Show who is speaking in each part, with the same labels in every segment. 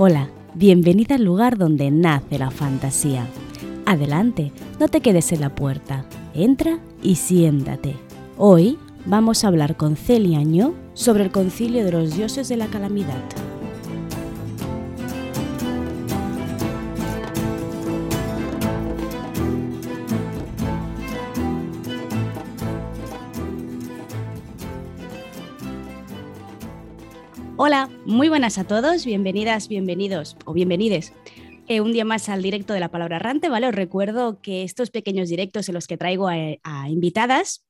Speaker 1: Hola, bienvenida al lugar donde nace la fantasía. Adelante, no te quedes en la puerta. Entra y siéntate. Hoy vamos a hablar con Celia Añó sobre el concilio de los dioses de la calamidad. Hola, muy buenas a todos, bienvenidas, bienvenidos o bienvenides. Eh, un día más al directo de la palabra errante, ¿vale? Os recuerdo que estos pequeños directos en los que traigo a, invitadas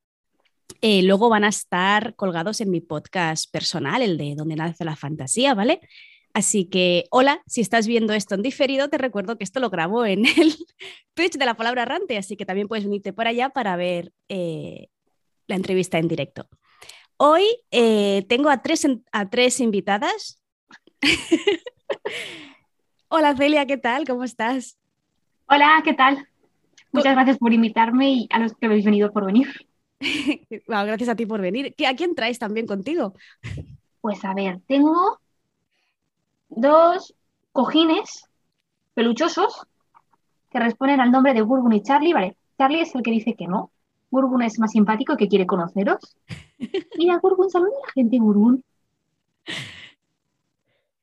Speaker 1: eh, luego van a estar colgados en mi podcast personal, el de Donde nace la fantasía, ¿vale? Así que, hola, si estás viendo esto en diferido, te recuerdo que esto lo grabo en el Twitch de la palabra errante, así que también puedes unirte por allá para ver eh, la entrevista en directo. Hoy eh, tengo a tres, a tres invitadas. Hola Celia, ¿qué tal? ¿Cómo estás?
Speaker 2: Hola, ¿qué tal? Muchas gracias por invitarme y a los que habéis venido por venir.
Speaker 1: gracias a ti por venir. ¿A quién traes también contigo?
Speaker 2: Pues a ver, tengo dos cojines peluchosos que responden al nombre de Burgun y Charlie. Vale, Charlie es el que dice que no. Burgun es más simpático que quiere conoceros. Mira, Gurgun, saluda a la gente, Gurgun.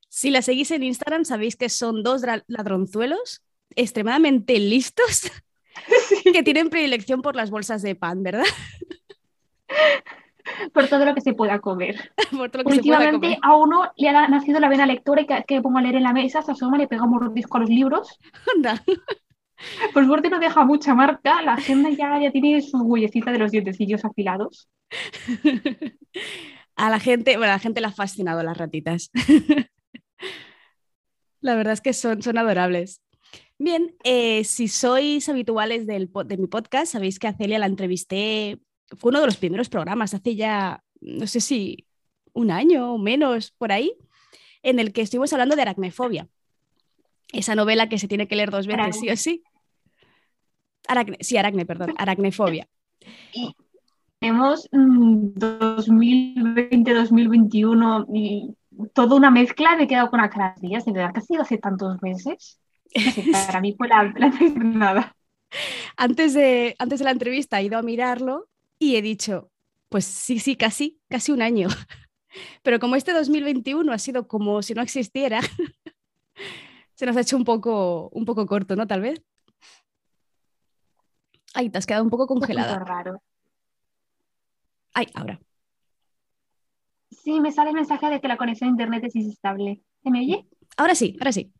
Speaker 1: Si la seguís en Instagram, sabéis que son dos ladronzuelos extremadamente listos que tienen predilección por las bolsas de pan, ¿verdad?
Speaker 2: Por todo lo que se pueda comer. Últimamente a uno le ha nacido la vena lectora y que, pongo a leer en la mesa, se asoma le pega un mordisco a los libros. Anda. Por suerte no deja mucha marca, la agenda ya, ya tiene su huellecita de los dientecillos afilados.
Speaker 1: A la gente, bueno, a la gente le ha fascinado las ratitas. La verdad es que son, son adorables. Bien, eh, si sois habituales del, de mi podcast, sabéis que a Celia la entrevisté, fue uno de los primeros programas, hace ya, no sé si un año o menos por ahí, en el que estuvimos hablando de aracnefobia. Esa novela que se tiene que leer dos veces, sí o sí. Aracne, sí, aracne, perdón, aracnefobia.
Speaker 2: Y tenemos 2020-2021 mm, y toda una mezcla, me he quedado con aquellas días, de verdad que ha sido hace tantos meses. para mí fue la, la nada.
Speaker 1: Antes de, antes de la entrevista he ido a mirarlo y he dicho, pues sí, sí, casi, casi un año. Pero como este 2021 ha sido como si no existiera, se nos ha hecho un poco, un poco corto, ¿no? Tal vez. Ay, te has quedado un poco congelada.
Speaker 2: Un raro.
Speaker 1: Ay, ahora.
Speaker 2: Sí, me sale el mensaje de que la conexión a internet es inestable. ¿Se me oye?
Speaker 1: Ahora sí, ahora sí.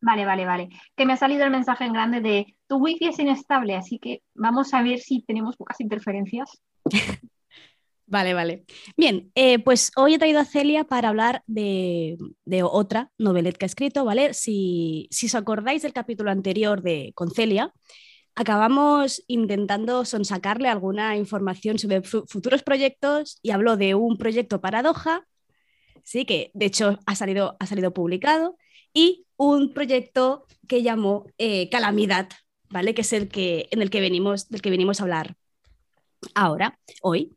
Speaker 2: Vale, vale, vale. Que me ha salido el mensaje en grande de tu wifi es inestable, así que vamos a ver si tenemos pocas interferencias.
Speaker 1: Vale, vale. Bien, eh, pues hoy he traído a Celia para hablar de, otra novelette que ha escrito, ¿vale? Si, si, os acordáis del capítulo anterior de, con Celia, acabamos intentando sonsacarle alguna información sobre futuros proyectos y habló de un proyecto paradoja, sí, que de hecho ha salido, ha salido publicado, y un proyecto que llamó eh, Calamidad, ¿vale? Que es el que, en el que venimos, del que venimos a hablar ahora, hoy.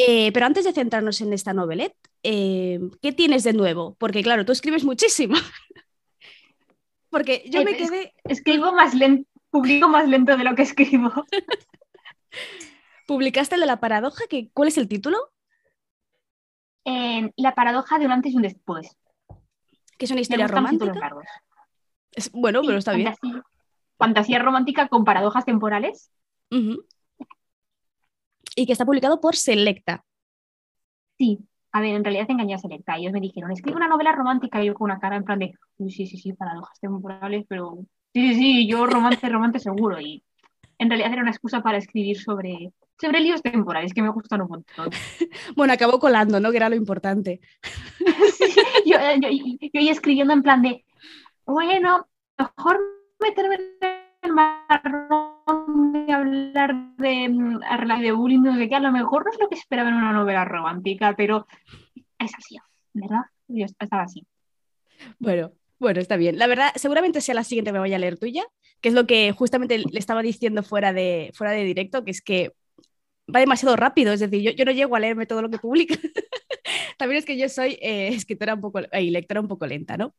Speaker 1: Eh, pero antes de centrarnos en esta novelette, eh, ¿qué tienes de nuevo? Porque claro, tú escribes muchísimo. Porque yo me quedé...
Speaker 2: Escribo más lento, publico más lento de lo que escribo.
Speaker 1: ¿Publicaste el de la paradoja? Que, ¿Cuál es el título?
Speaker 2: la paradoja de un antes y un después.
Speaker 1: Que es una historia romántica. bueno, pero está
Speaker 2: bien. Fantasía romántica con paradojas temporales
Speaker 1: y que está publicado por Selecta.
Speaker 2: Sí, a ver, en realidad engañé a Selecta. Ellos me dijeron, escribe una novela romántica y yo con una cara en plan de, sí, sí, sí, paradojas temporales, pero sí, sí, sí, yo romance, romance seguro. Y en realidad era una excusa para escribir sobre, sobre líos temporales que me gustan un montón.
Speaker 1: bueno, acabó colando, ¿no? Que era lo importante.
Speaker 2: sí, yo, yo, yo, escribiendo en plan de, bueno, mejor meterme en el marrón de hablar de, mm, de bullying, no sé qué, a lo mejor no es lo que esperaba en una novela romántica, pero es así, ¿verdad? Yo estaba así.
Speaker 1: Bueno, bueno, está bien. La verdad, seguramente sea la siguiente me voy a leer tuya, que es lo que justamente le estaba diciendo fuera de, fuera de directo, que es que va demasiado rápido, es decir, yo, yo no llego a leerme todo lo que publica. También es que yo soy eh, escritora un poco, y lectora un poco lenta, ¿no?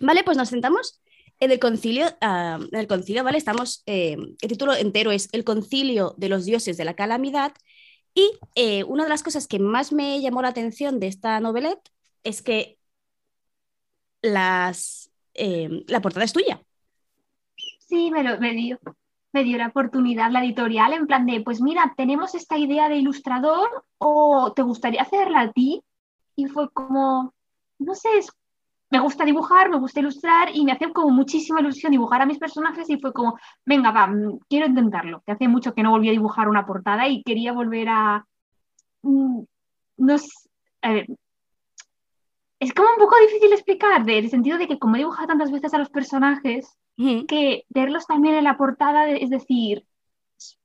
Speaker 1: Vale, pues nos sentamos en el concilio, ah, en el concilio, ¿vale? Estamos, eh, el título entero es El concilio de los dioses de la calamidad y eh, una de las cosas que más me llamó la atención de esta novelette es que las, eh, la portada es tuya.
Speaker 2: Sí, me, dio, me dio la oportunidad la editorial en plan de, pues mira, tenemos esta idea de ilustrador o te gustaría hacerla a ti. Y fue como, no sé, me gusta dibujar, me gusta ilustrar y me hace como muchísima ilusión dibujar a mis personajes y fue como, venga, va, mm, quiero intentarlo. Que hace mucho que no volví a dibujar una portada y quería volver a... Mm, no sé, a ver, es como un poco difícil explicar, en el sentido de que como he dibujado tantas veces a los personajes, que verlos también en la portada, es decir,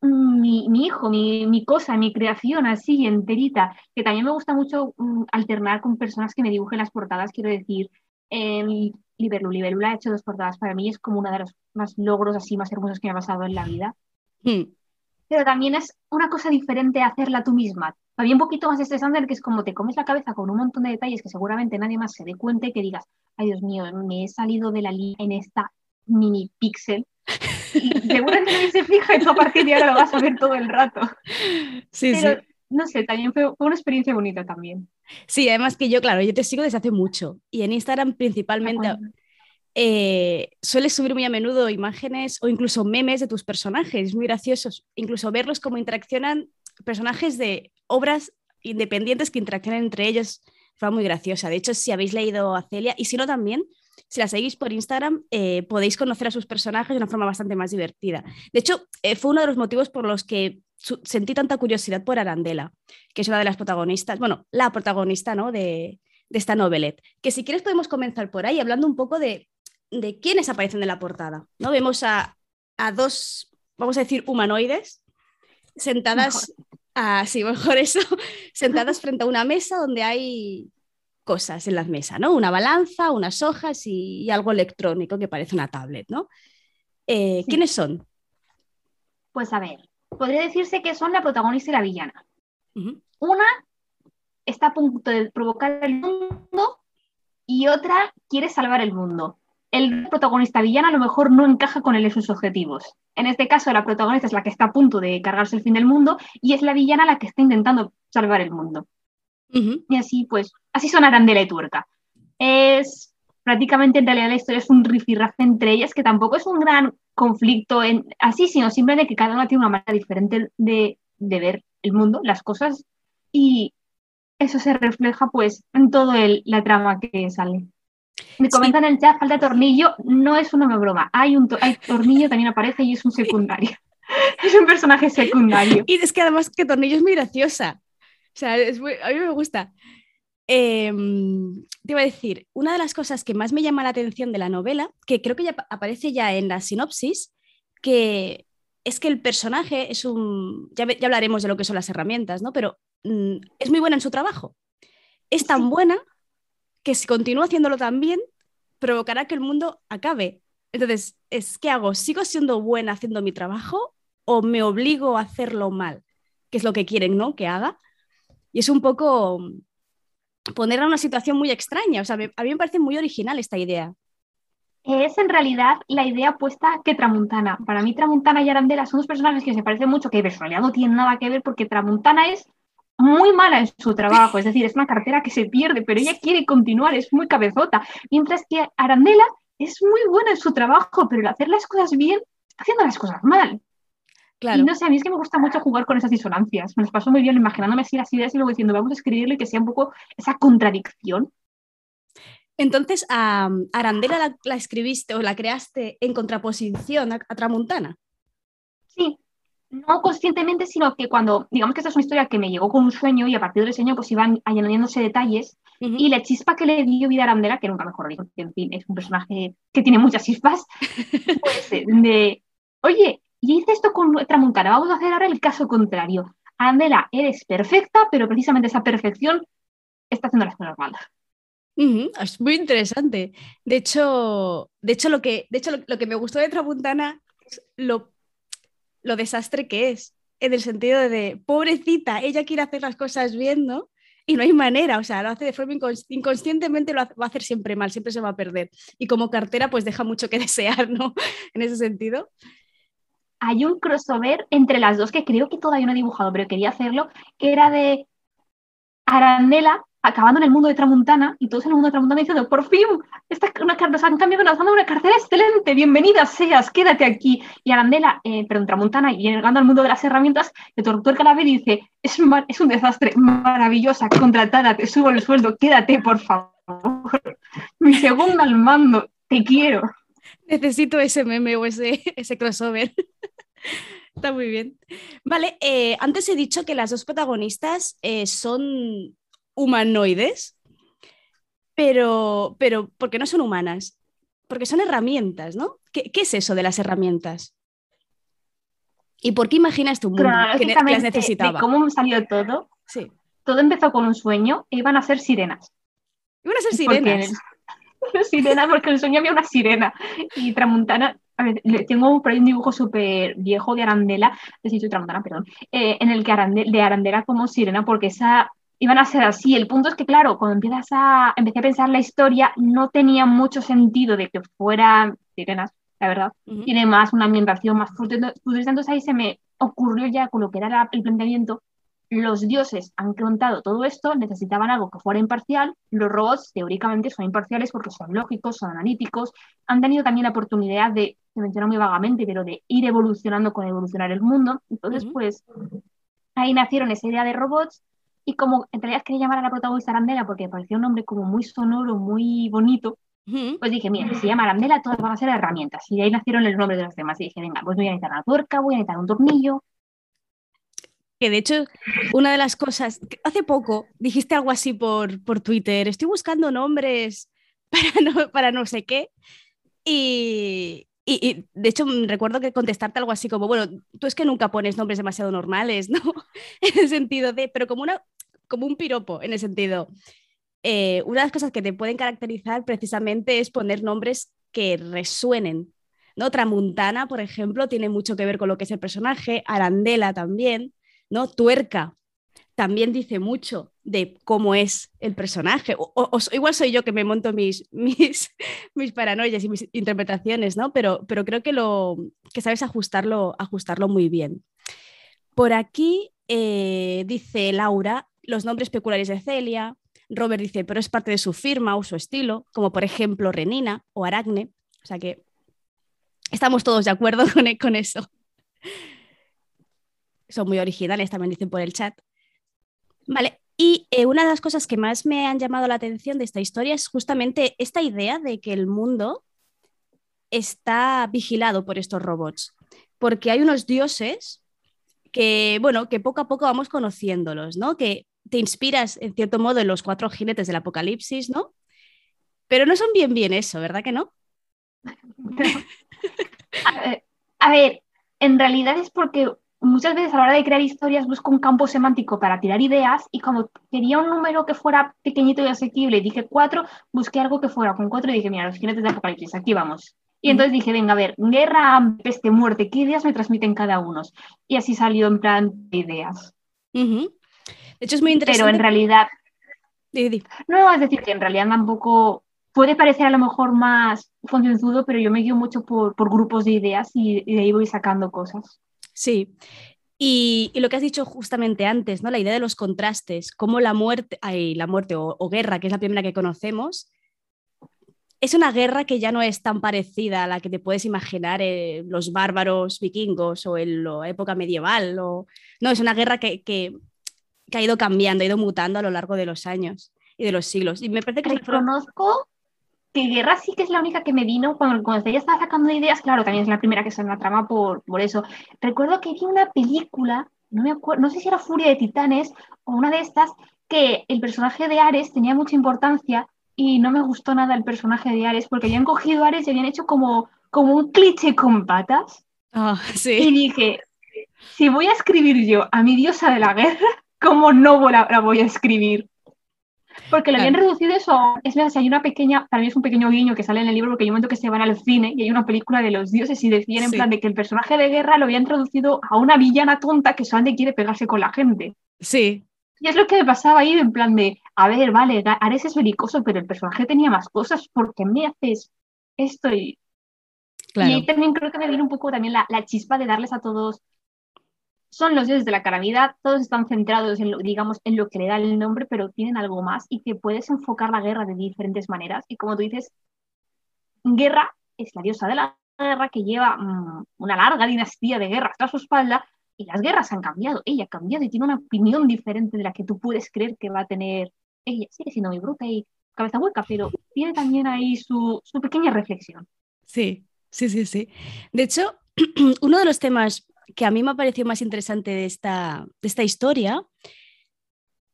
Speaker 2: mi, mi hijo, mi, mi, cosa, mi creación así enterita, que también me gusta mucho um, alternar con personas que me dibujen las portadas, quiero decir, en Liberlu, Liberlula ha hecho dos portadas para mí, es como uno de los más logros así más hermosos que me ha pasado en la vida. Pero también es una cosa diferente hacerla tú misma, había un poquito más estresante el que es como te comes la cabeza con un montón de detalles que seguramente nadie más se dé cuenta y que digas, ay Dios mío, me he salido de la línea en esta mini píxel. Y seguramente nadie se fija y tú a partir de ahora lo vas a ver todo el rato.
Speaker 1: Sí,
Speaker 2: Pero, No sé, también fue, una experiencia bonita también.
Speaker 1: Sí, además que yo, claro, yo te sigo desde hace mucho y en Instagram principalmente eh, sueles subir muy a menudo imágenes o incluso memes de tus personajes, muy graciosos, incluso verlos cómo interaccionan personajes de obras independientes que interaccionan entre ellos. Fue muy graciosa. De hecho, si habéis leído a Celia, y si no también, si la seguís por Instagram, eh, podéis conocer a sus personajes de una forma bastante más divertida. De hecho, eh, fue uno de los motivos por los que sentí tanta curiosidad por Arandela, que es una de las protagonistas, bueno, la protagonista ¿no? de, esta novelette. Que si quieres podemos comenzar por ahí hablando un poco de, de quiénes aparecen en la portada. ¿no? Vemos a, a dos, vamos a decir, humanoides sentadas sí, mejor eso, sentadas frente a una mesa donde hay cosas en la mesa, ¿no? Una balanza, unas hojas y, algo electrónico que parece una tablet, ¿no? Eh, ¿Quiénes son?
Speaker 2: Pues a ver, podría decirse que son la protagonista y la villana. Una está a punto de provocar el mundo y otra quiere salvar el mundo el protagonista villana a lo mejor no encaja con él en sus objetivos. En este caso, la protagonista es la que está a punto de cargarse el fin del mundo y es la villana la que está intentando salvar el mundo. Y así, pues, así son Arandela y Tuerca. Es prácticamente en realidad la historia es un rifirrafe entre ellas, que tampoco es un gran conflicto en, así, sino simplemente que cada una tiene una manera diferente de, de ver el mundo, las cosas, y eso se refleja pues en toda la trama que sale. Me comentan en el chat, falta tornillo. No es una broma. Hay un hay tornillo, también aparece y es un secundario. es un personaje secundario.
Speaker 1: Y es que además que tornillo es muy graciosa. O sea, a mí me gusta. Em, te iba a decir, una de las cosas que más me llama la atención de la novela, que creo que ya aparece ya en la sinopsis, que es que el personaje es un. Ya, ya hablaremos de lo que son las herramientas, ¿no? Pero mm, es muy buena en su trabajo. Es tan buena que si continúo haciéndolo tan bien, provocará que el mundo acabe. Entonces, es ¿qué hago? ¿Sigo siendo buena haciendo mi trabajo o me obligo a hacerlo mal? Que es lo que quieren, ¿no? Que haga. Y es un poco poner a una situación muy extraña. O sea, a mí me parece muy original esta idea.
Speaker 2: Es en realidad la idea puesta que Tramuntana. Para mí, Tramuntana y Arandela son dos personajes que se parecen mucho, que de personalidad no tienen nada que ver, porque Tramuntana es muy mala en su trabajo, es decir, es una cartera que se pierde, pero ella quiere continuar, es muy cabezota, mientras que Arandela es muy buena en su trabajo, pero al hacer las cosas bien, está haciendo las cosas mal. Claro. Y no sé, a mí es que me gusta mucho jugar con esas disonancias. Me las paso muy bien imaginándome así las ideas y luego diciendo, vamos a escribirle que sea un poco esa contradicción.
Speaker 1: Entonces, a Arandela la, escribiste o la creaste en contraposición a Tramuntana.
Speaker 2: Sí, no conscientemente, sino que cuando, digamos que esta es una historia que me llegó con un sueño y a partir del sueño pues iban añadiéndose detalles y la chispa que le dio vida a Arandela, que nunca mejor dicho, en fin, es un personaje que tiene muchas chispas, pues de, oye, y hice esto con Tramuntana, vamos a hacer ahora el caso contrario. Arandela, eres perfecta, pero precisamente esa perfección está haciendo las cosas mal.
Speaker 1: Es muy interesante. De hecho, de hecho, lo, que, de hecho lo, que me gustó de Tramuntana es lo desastre que es, en el sentido de, pobrecita, ella quiere hacer las cosas bien, ¿no? y no hay manera, o sea, lo hace de forma inconscientemente, lo va a hacer siempre mal, siempre se va a perder. Y como cartera, pues deja mucho que desear, ¿no? En ese sentido.
Speaker 2: Hay un crossover entre las dos que creo que todavía no he dibujado, pero quería hacerlo, que era de Arandela acabando en el mundo de Tramuntana y todos en el mundo de Tramuntana diciendo, por fin, esta, una, nos han cambiado, nos han una cartera excelente, bienvenida seas, quédate aquí. Y Arandela, eh, perdón, Tramuntana, y llegando al mundo de las herramientas, el doctor Calaver dice, es un, es un desastre, maravillosa, contratada, te subo el sueldo, quédate, por favor. Mi segundo al mando, te quiero.
Speaker 1: Necesito ese meme o ese, ese crossover. Está muy bien. Vale, eh, antes he dicho que las dos protagonistas eh, son humanoides, pero, pero porque no son humanas, porque son herramientas, ¿no? ¿Qué, es eso de las herramientas? ¿Y por qué imaginas tu mundo que, las necesitaba?
Speaker 2: ¿Cómo salió todo?
Speaker 1: Sí.
Speaker 2: Todo empezó con un sueño e iban a ser sirenas.
Speaker 1: Iban a ser sirenas.
Speaker 2: Porque, sirenas, porque en el sueño había una sirena. Y Tramuntana, a ver, tengo por ahí un dibujo súper viejo de Arandela, de Tramuntana, perdón, eh, en el que de Arandela como sirena, porque esa iban a ser así. El punto es que, claro, cuando empiezas a, empecé a pensar la historia, no tenía mucho sentido de que fueran sirenas, la verdad. Tiene más una ambientación más fuerte. Entonces ahí se me ocurrió ya con lo que era el planteamiento. Los dioses han contado todo esto, necesitaban algo que fuera imparcial. Los robots teóricamente son imparciales porque son lógicos, son analíticos. Han tenido también la oportunidad de, se menciona muy vagamente, pero de ir evolucionando con evolucionar el mundo. Entonces, pues ahí nacieron esa idea de robots y como en realidad quería llamar a la protagonista Arandela porque parecía un nombre como muy sonoro, muy bonito, pues dije, mira, si se llama Arandela, todas van a ser herramientas. Y de ahí nacieron el nombre de los temas. Y dije, venga, pues voy a necesitar una tuerca, voy a necesitar un tornillo.
Speaker 1: Que de hecho, una de las cosas, hace poco dijiste algo así por, por Twitter, estoy buscando nombres para no, para no sé qué. Y, y, de hecho, recuerdo que contestarte algo así como, bueno, tú es que nunca pones nombres demasiado normales, ¿no? en el sentido de, pero como una como un piropo en el sentido. Eh, una de las cosas que te pueden caracterizar precisamente es poner nombres que resuenen. ¿no? Tramuntana, por ejemplo, tiene mucho que ver con lo que es el personaje, Arandela también, ¿no? Tuerca también dice mucho de cómo es el personaje. O, igual soy yo que me monto mis, mis, mis paranoias y mis interpretaciones, ¿no? Pero, pero creo que, lo, que sabes ajustarlo, ajustarlo muy bien. Por aquí eh, dice Laura, los nombres peculiares de Celia. Robert dice, pero es parte de su firma o su estilo, como por ejemplo Renina o Aracne. O sea que estamos todos de acuerdo con, con eso. Son muy originales, también dicen por el chat. Vale, y eh, una de las cosas que más me han llamado la atención de esta historia es justamente esta idea de que el mundo está vigilado por estos robots, porque hay unos dioses que, bueno, que poco a poco vamos conociéndolos, ¿no? Que te inspiras, en cierto modo, en los cuatro jinetes del apocalipsis, ¿no? Pero no son bien bien eso, ¿verdad que no?
Speaker 2: a, ver, en realidad es porque muchas veces a la hora de crear historias busco un campo semántico para tirar ideas y como quería un número que fuera pequeñito y asequible, dije cuatro, busqué algo que fuera con cuatro y dije, mira, los jinetes del apocalipsis, aquí vamos. Y entonces dije, venga, a ver, guerra, peste, muerte, ¿qué ideas me transmiten cada uno? Y así salió en plan de ideas.
Speaker 1: De hecho, es muy interesante.
Speaker 2: Pero en realidad. No, es decir, que en realidad tampoco. Puede parecer a lo mejor más concienzudo, pero yo me guío mucho por, grupos de ideas y, de ahí voy sacando cosas.
Speaker 1: Sí. Y, lo que has dicho justamente antes, ¿no? La idea de los contrastes, cómo la muerte, ay, la muerte o, guerra, que es la primera que conocemos, es una guerra que ya no es tan parecida a la que te puedes imaginar en los bárbaros vikingos o en la época medieval. O... No, es una guerra que, que ha ido cambiando, ha ido mutando a lo largo de los años y de los siglos. Y me parece que...
Speaker 2: Reconozco que Guerra sí que es la única que me vino cuando, cuando ella estaba sacando ideas, claro, también es la primera que sale en la trama por, por eso. Recuerdo que vi una película, no, me acuerdo, no sé si era Furia de Titanes o una de estas, que el personaje de Ares tenía mucha importancia y no me gustó nada el personaje de Ares porque habían cogido a Ares y habían hecho como, como un cliché con patas.
Speaker 1: Ah, sí.
Speaker 2: Y dije, si voy a escribir yo a mi diosa de la guerra, ¿cómo no la, voy a escribir? Porque lo habían reducido eso. Es verdad, si hay una pequeña, para mí es un pequeño guiño que sale en el libro, porque hay un momento que se van al cine y hay una película de los dioses y decían en plan de que el personaje de guerra lo habían traducido a una villana tonta que solamente quiere pegarse con la gente.
Speaker 1: Sí,
Speaker 2: Y es lo que me pasaba ahí, en plan de, a ver, vale, Ares es belicoso, pero el personaje tenía más cosas, ¿por qué me haces esto? Y, ahí también creo que me viene un poco también la, chispa de darles a todos, son los dioses de la calamidad, todos están centrados en lo, digamos, en lo que le da el nombre, pero tienen algo más y que puedes enfocar la guerra de diferentes maneras. Y como tú dices, Guerra es la diosa de la guerra que lleva mm, una larga dinastía de guerras tras su espalda y las guerras han cambiado, ella ha cambiado y tiene una opinión diferente de la que tú puedes creer que va a tener ella. Sigue siendo muy bruta y cabeza hueca, pero tiene también ahí su, pequeña reflexión.
Speaker 1: Sí, sí, sí, sí. De hecho, uno de los temas que a mí me ha parecido más interesante de esta, de esta historia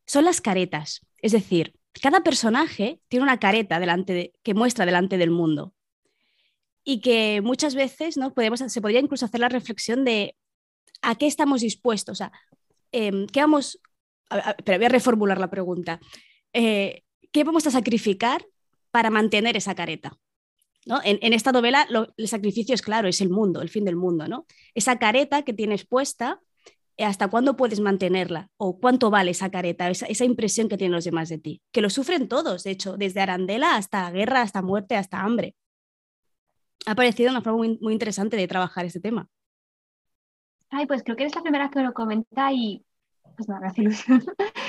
Speaker 1: son las caretas. Es decir, cada personaje tiene una careta delante que muestra delante del mundo. Y que muchas veces ¿no? Podemos, se podría incluso hacer la reflexión de ¿a qué estamos dispuestos? O em, ¿qué vamos, pero voy a reformular la pregunta. Eh, ¿Qué vamos a sacrificar para mantener esa careta? ¿No? En, esta novela el sacrificio es claro, es el mundo, el fin del mundo. ¿no? Esa careta que tienes puesta, eh, ¿hasta cuándo puedes mantenerla? ¿O cuánto vale esa careta, esa, impresión que tienen los demás de ti? Que lo sufren todos, de hecho, desde Arandela hasta guerra, hasta muerte, hasta hambre. Ha parecido una forma muy, muy interesante de trabajar este tema.
Speaker 2: Ay, pues creo que eres la primera que lo comenta y pues me hace ilusión.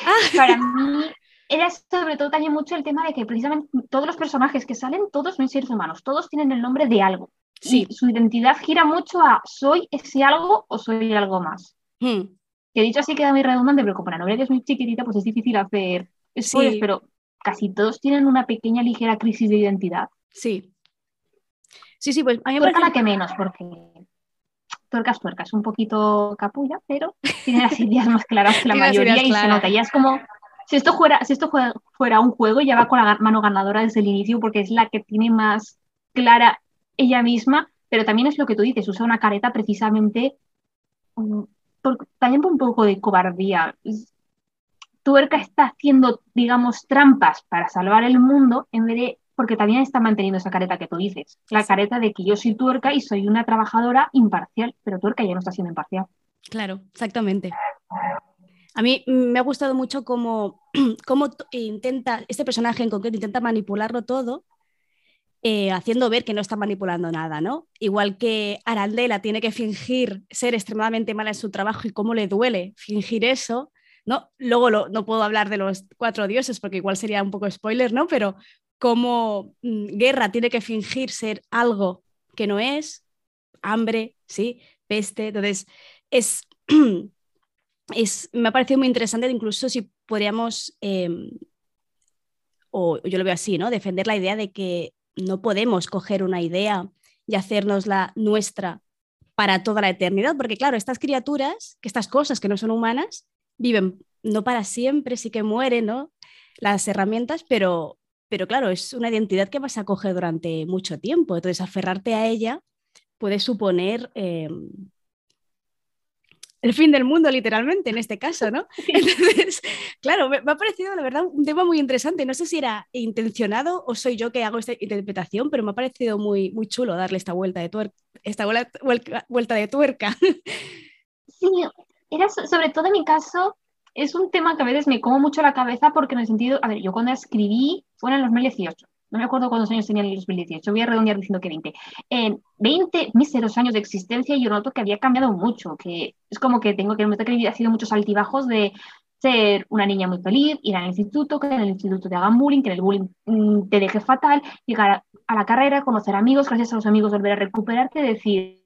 Speaker 2: Ah. Para mí era sobre todo también mucho el tema de que precisamente todos los personajes que salen, todos son seres humanos, todos tienen el nombre de algo. Sí. Y su identidad gira mucho a soy ese algo o soy algo más. Hmm. Que dicho así queda muy redundante, pero como la novela es muy chiquitita, pues es difícil hacer spoilers, pero casi todos tienen una pequeña ligera crisis de identidad.
Speaker 1: Sí. Sí, sí, pues
Speaker 2: a mí me parece... la que menos, porque tuercas, tuercas, un poquito capulla, pero tiene las ideas más claras que la mayoría y se nota. Ya es como, si esto, fuera, si esto fuera un juego, ya va con la mano ganadora desde el inicio porque es la que tiene más clara ella misma, pero también es lo que tú dices, usa una careta precisamente mm, también por un poco de cobardía. Tuerca está haciendo, digamos, trampas para salvar el mundo en vez de porque también está manteniendo esa careta que tú dices, la careta de que yo soy tuerca y soy una trabajadora imparcial, pero tuerca ya no está siendo imparcial.
Speaker 1: Claro, exactamente. A mí me ha gustado mucho cómo, cómo intenta, este personaje en concreto intenta manipularlo todo, eh, haciendo ver que no está manipulando nada, ¿no? Igual que Arandela tiene que fingir ser extremadamente mala en su trabajo y cómo le duele fingir eso, ¿no? Luego no puedo hablar de los cuatro dioses porque igual sería un poco spoiler, ¿no? Pero cómo mm, guerra tiene que fingir ser algo que no es, hambre, ¿sí? Peste. Entonces, es, es, me ha parecido muy interesante, incluso si podríamos, em, o yo lo veo así, ¿no? Defender la idea de que no podemos coger una idea y hacernosla nuestra para toda la eternidad, porque claro, estas criaturas, que estas cosas que no son humanas, viven no para siempre, sí que mueren, ¿no? Las herramientas, pero, pero claro, es una identidad que vas a coger durante mucho tiempo. Entonces, aferrarte a ella puede suponer eh, el fin del mundo, literalmente, en este caso, ¿no? Entonces, claro, me, ha parecido, la verdad, un tema muy interesante. No sé si era intencionado o soy yo que hago esta interpretación, pero me ha parecido muy, muy chulo darle esta vuelta de tuerca, esta vuelta de tuerca.
Speaker 2: Sí, era sobre todo en mi caso, es un tema que a veces me como mucho la cabeza porque en el sentido, a ver, yo cuando escribí fue en el 2018, no me acuerdo cuántos años tenía en el 2018, voy a redondear diciendo que 20. En 20 míseros años de existencia yo noto que había cambiado mucho, que es como que tengo que notar que ha sido muchos altibajos de ser una niña muy feliz, ir al instituto, que en el instituto te hagan bullying, que en el bullying mm, te deje fatal, llegar a, la carrera, conocer amigos, gracias a los amigos volver a recuperarte, decir,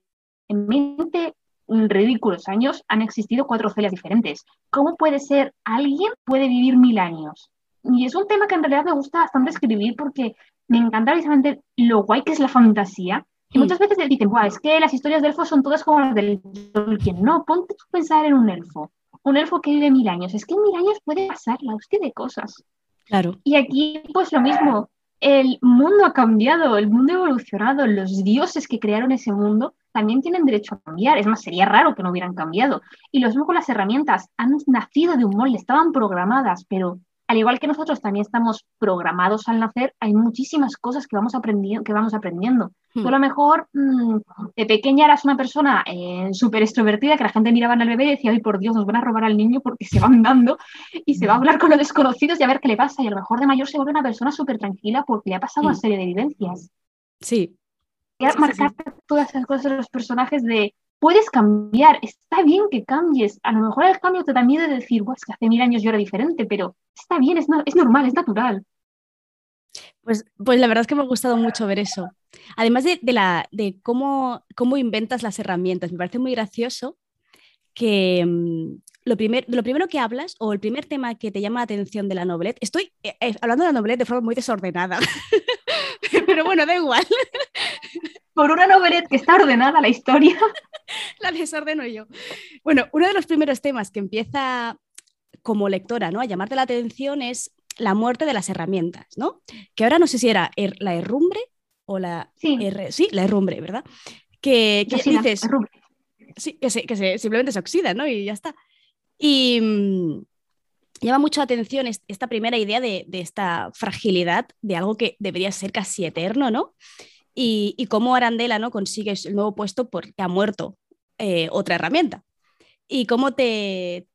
Speaker 2: en 20 ridículos años han existido cuatro Celias diferentes. ¿Cómo puede ser alguien puede vivir mil años? Y es un tema que en realidad me gusta bastante escribir porque me encanta precisamente lo guay que es la fantasía. Y hmm. muchas veces dicen, Buah, es que las historias de elfos son todas como las del Tolkien. No, ponte a pensar en un elfo. Un elfo que vive mil años. Es que en mil años puede pasar la hostia de cosas.
Speaker 1: Claro.
Speaker 2: Y aquí, pues lo mismo. El mundo ha cambiado, el mundo ha evolucionado, los dioses que crearon ese mundo también tienen derecho a cambiar. Es más, sería raro que no hubieran cambiado. Y lo mismo con las herramientas. Han nacido de un molde, estaban programadas, pero al igual que nosotros también estamos programados al nacer, hay muchísimas cosas que vamos aprendiendo. Que vamos aprendiendo. Tú a lo mejor mm, de pequeña eras una persona eh, súper extrovertida que la gente miraba al bebé y decía, ay, por Dios, nos van a robar al niño porque se va andando y se va a hablar con los desconocidos y a ver qué le pasa. Y a lo mejor de mayor se vuelve una persona súper tranquila porque le ha pasado una mm. serie de vivencias.
Speaker 1: Sí.
Speaker 2: Y marcar todas esas cosas de los personajes de puedes cambiar, está bien que cambies. A lo mejor el cambio te da miedo de decir, es que hace mil años yo era diferente, pero está bien, es, normal, es natural.
Speaker 1: Pues, pues la verdad es que me ha gustado mucho ver eso. Además de, la, de cómo, cómo inventas las herramientas, me parece muy gracioso que mm, lo, primer, lo primero que hablas o el primer tema que te llama la atención de la novelette, estoy eh, eh, hablando de la novelette de forma muy desordenada, pero bueno, da igual.
Speaker 2: Por una novelette que está ordenada la historia.
Speaker 1: la desordeno yo. Bueno, uno de los primeros temas que empieza como lectora ¿no? a llamarte la atención es la muerte de las herramientas, ¿no? Que ahora no sé si era la herrumbre o la
Speaker 2: sí,
Speaker 1: sí la herrumbre, ¿verdad? Que, dices, sí, que, se, que se, simplemente se oxida, ¿no? Y ya está. Y mm, llama mucho la atención esta primera idea de, esta fragilidad de algo que debería ser casi eterno, ¿no? Y, cómo Arandela ¿no? consigue el nuevo puesto porque ha muerto eh, otra herramienta. Y cómo te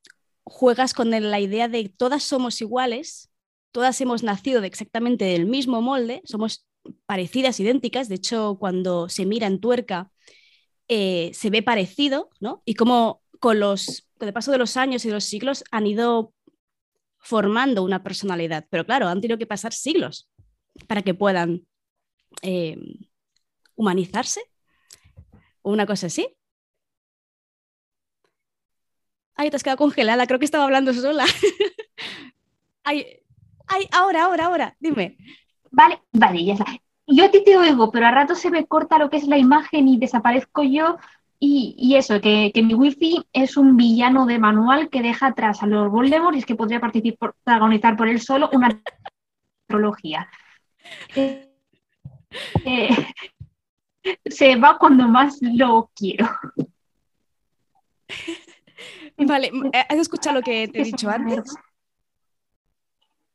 Speaker 1: juegas con la idea de todas somos iguales, todas hemos nacido de exactamente del mismo molde, somos parecidas, idénticas. De hecho, cuando se mira en tuerca, eh, se ve parecido, ¿no? Y cómo con los con el paso de los años y de los siglos han ido formando una personalidad. Pero claro, han tenido que pasar siglos para que puedan eh, humanizarse. una cosa así. Ay, te has quedado congelada, creo que estaba hablando sola. ay, ahora, ahora, ahora, dime.
Speaker 2: Vale, vale, ya está. Yo a ti te oigo, pero a rato se me corta lo que es la imagen y desaparezco yo. Y, eso, que, mi wifi es un villano de manual que deja atrás a los Voldemort y es que podría participar, protagonizar por él solo una trilogía. Eh, eh, se va cuando más lo quiero.
Speaker 1: Vale, ¿has escuchado lo que te he dicho antes?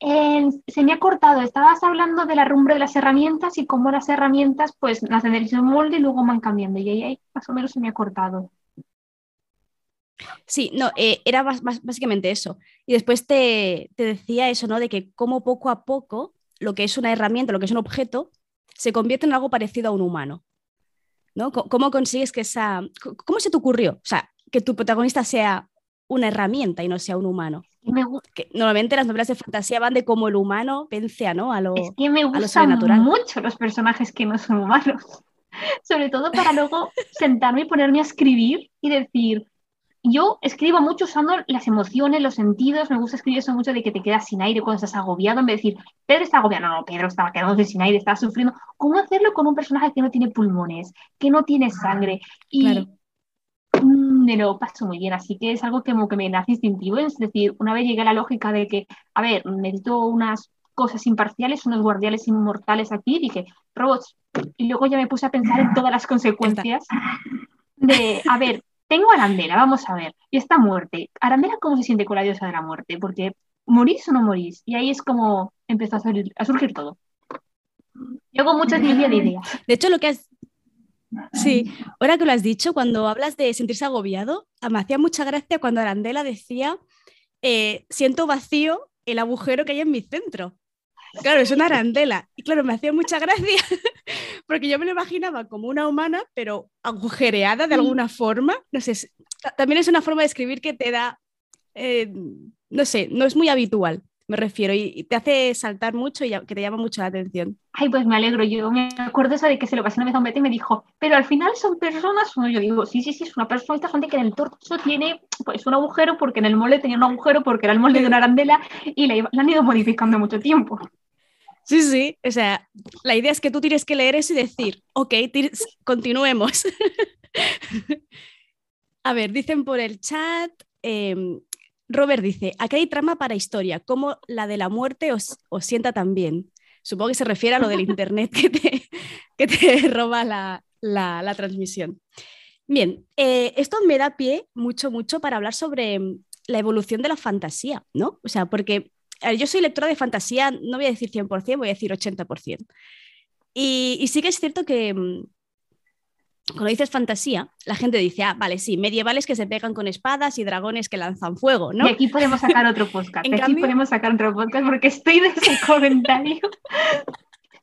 Speaker 2: Se me ha cortado. Estabas hablando de la rumbre de las herramientas y cómo las herramientas pues nacen del mismo molde y luego van cambiando. Y ahí, más o menos se me ha cortado.
Speaker 1: Sí, no, eh, era básicamente eso. Y después te, te, decía eso, ¿no? De que como poco a poco lo que es una herramienta, lo que es un objeto, se convierte en algo parecido a un humano. ¿no? ¿Cómo consigues que esa... ¿Cómo se te ocurrió? O sea, que tu protagonista sea una herramienta y no sea un humano. que normalmente las novelas de fantasía van de cómo el humano vence ¿no? a lo
Speaker 2: Es que me gustan mucho los personajes que no son humanos. Sobre todo para luego sentarme y ponerme a escribir y decir, yo escribo mucho usando las emociones, los sentidos, me gusta escribir eso mucho de que te quedas sin aire cuando estás agobiado, en vez de decir, Pedro está agobiado, no, no, Pedro estaba quedándose sin aire, estaba sufriendo. ¿Cómo hacerlo con un personaje que no tiene pulmones, que no tiene sangre? Y mm, me lo paso muy bien, así que es algo que, me nace instintivo, es decir, una vez llegué a la lógica de que, a ver, necesito unas cosas imparciales, unos guardiales inmortales aquí, dije, robots, y luego ya me puse a pensar en todas las consecuencias de, a ver, tengo a Arandela, vamos a ver, y esta muerte. Arandela, ¿cómo se siente con la diosa de la muerte? Porque morís o no morís. Y ahí es como empezó a, a surgir todo. Yo muchas de ideas.
Speaker 1: De hecho, lo que has. Sí, ahora que lo has dicho, cuando hablas de sentirse agobiado, me hacía mucha gracia cuando Arandela decía: eh, Siento vacío el agujero que hay en mi centro. Claro, es una arandela. Y claro, me hacía mucha gracia porque yo me lo imaginaba como una humana, pero agujereada de alguna forma. No sé, también es una forma de escribir que te da, eh, no sé, no es muy habitual, me refiero, y, te hace saltar mucho y que te llama mucho la atención.
Speaker 2: Ay, pues me alegro. Yo me acuerdo eso de que se lo pasé una vez a un Betty y me dijo, pero al final son personas. Yo digo, sí, sí, sí, es una persona. Esta gente que en el torso tiene pues un agujero porque en el molde tenía un agujero porque era el molde de una arandela y la, la han ido modificando mucho tiempo.
Speaker 1: Sí, sí, o sea, la idea es que tú tienes que leer eso y decir, ok, continuemos. A ver, dicen por el chat, em, Robert dice, aquí hay trama para historia, como la de la muerte os, sienta también. Supongo que se refiere a lo del internet que te, que te roba la, la, transmisión. Bien, eh, esto me da pie mucho, mucho para hablar sobre em, la evolución de la fantasía, ¿no? O sea, porque yo soy lectora de fantasía, no voy a decir 100%, voy a decir 80%. Y, y sí que es cierto que mm, cuando dices fantasía, la gente dice, ah, vale, sí, medievales que se pegan con espadas y dragones que lanzan fuego, ¿no?
Speaker 2: Y aquí podemos sacar otro podcast. aquí podemos sacar otro podcast porque estoy de ese comentario.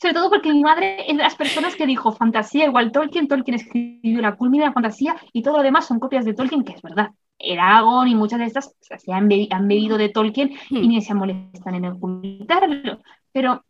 Speaker 2: Sobre todo porque mi madre es de las personas que dijo fantasía igual Tolkien, Tolkien escribió la culmina de la fantasía y todo lo demás son copias de Tolkien, que es verdad. Eragon y muchas de estas se han, bebido de Tolkien y hmm. ni se molestan en ocultarlo. Pero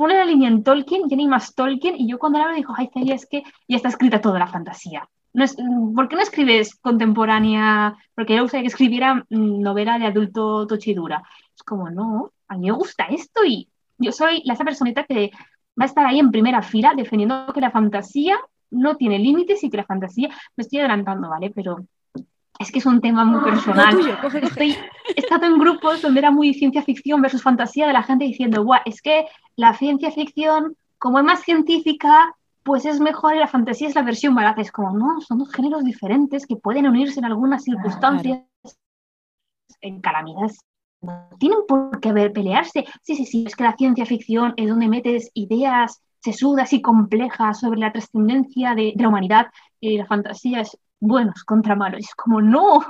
Speaker 2: pone la línea en Tolkien, ni más Tolkien, y yo cuando la veo digo, ay, Celia, es que ya está escrita toda la fantasía. No es, ¿Por qué no escribes contemporánea? Porque yo gustaría que escribiera mm, novela de adulto tochidura. Es como, no, a mí me gusta esto y yo soy esa personita que va a estar ahí en primera fila defendiendo que la fantasía no tiene límites y que la fantasía, me estoy adelantando, ¿vale? Pero es que es un tema muy personal. he estado en grupos donde era muy ciencia ficción versus fantasía de la gente diciendo, Buah, es que la ciencia ficción, como es más científica, pues es mejor y la fantasía es la versión barata. Es como, no, son dos géneros diferentes que pueden unirse en algunas circunstancias, en calamidades. No tienen por qué haber pelearse. Sí, sí, sí, es que la ciencia ficción es donde metes ideas sesudas y complejas sobre la trascendencia de, de la humanidad y la fantasía es buenos contra malos. es como, no.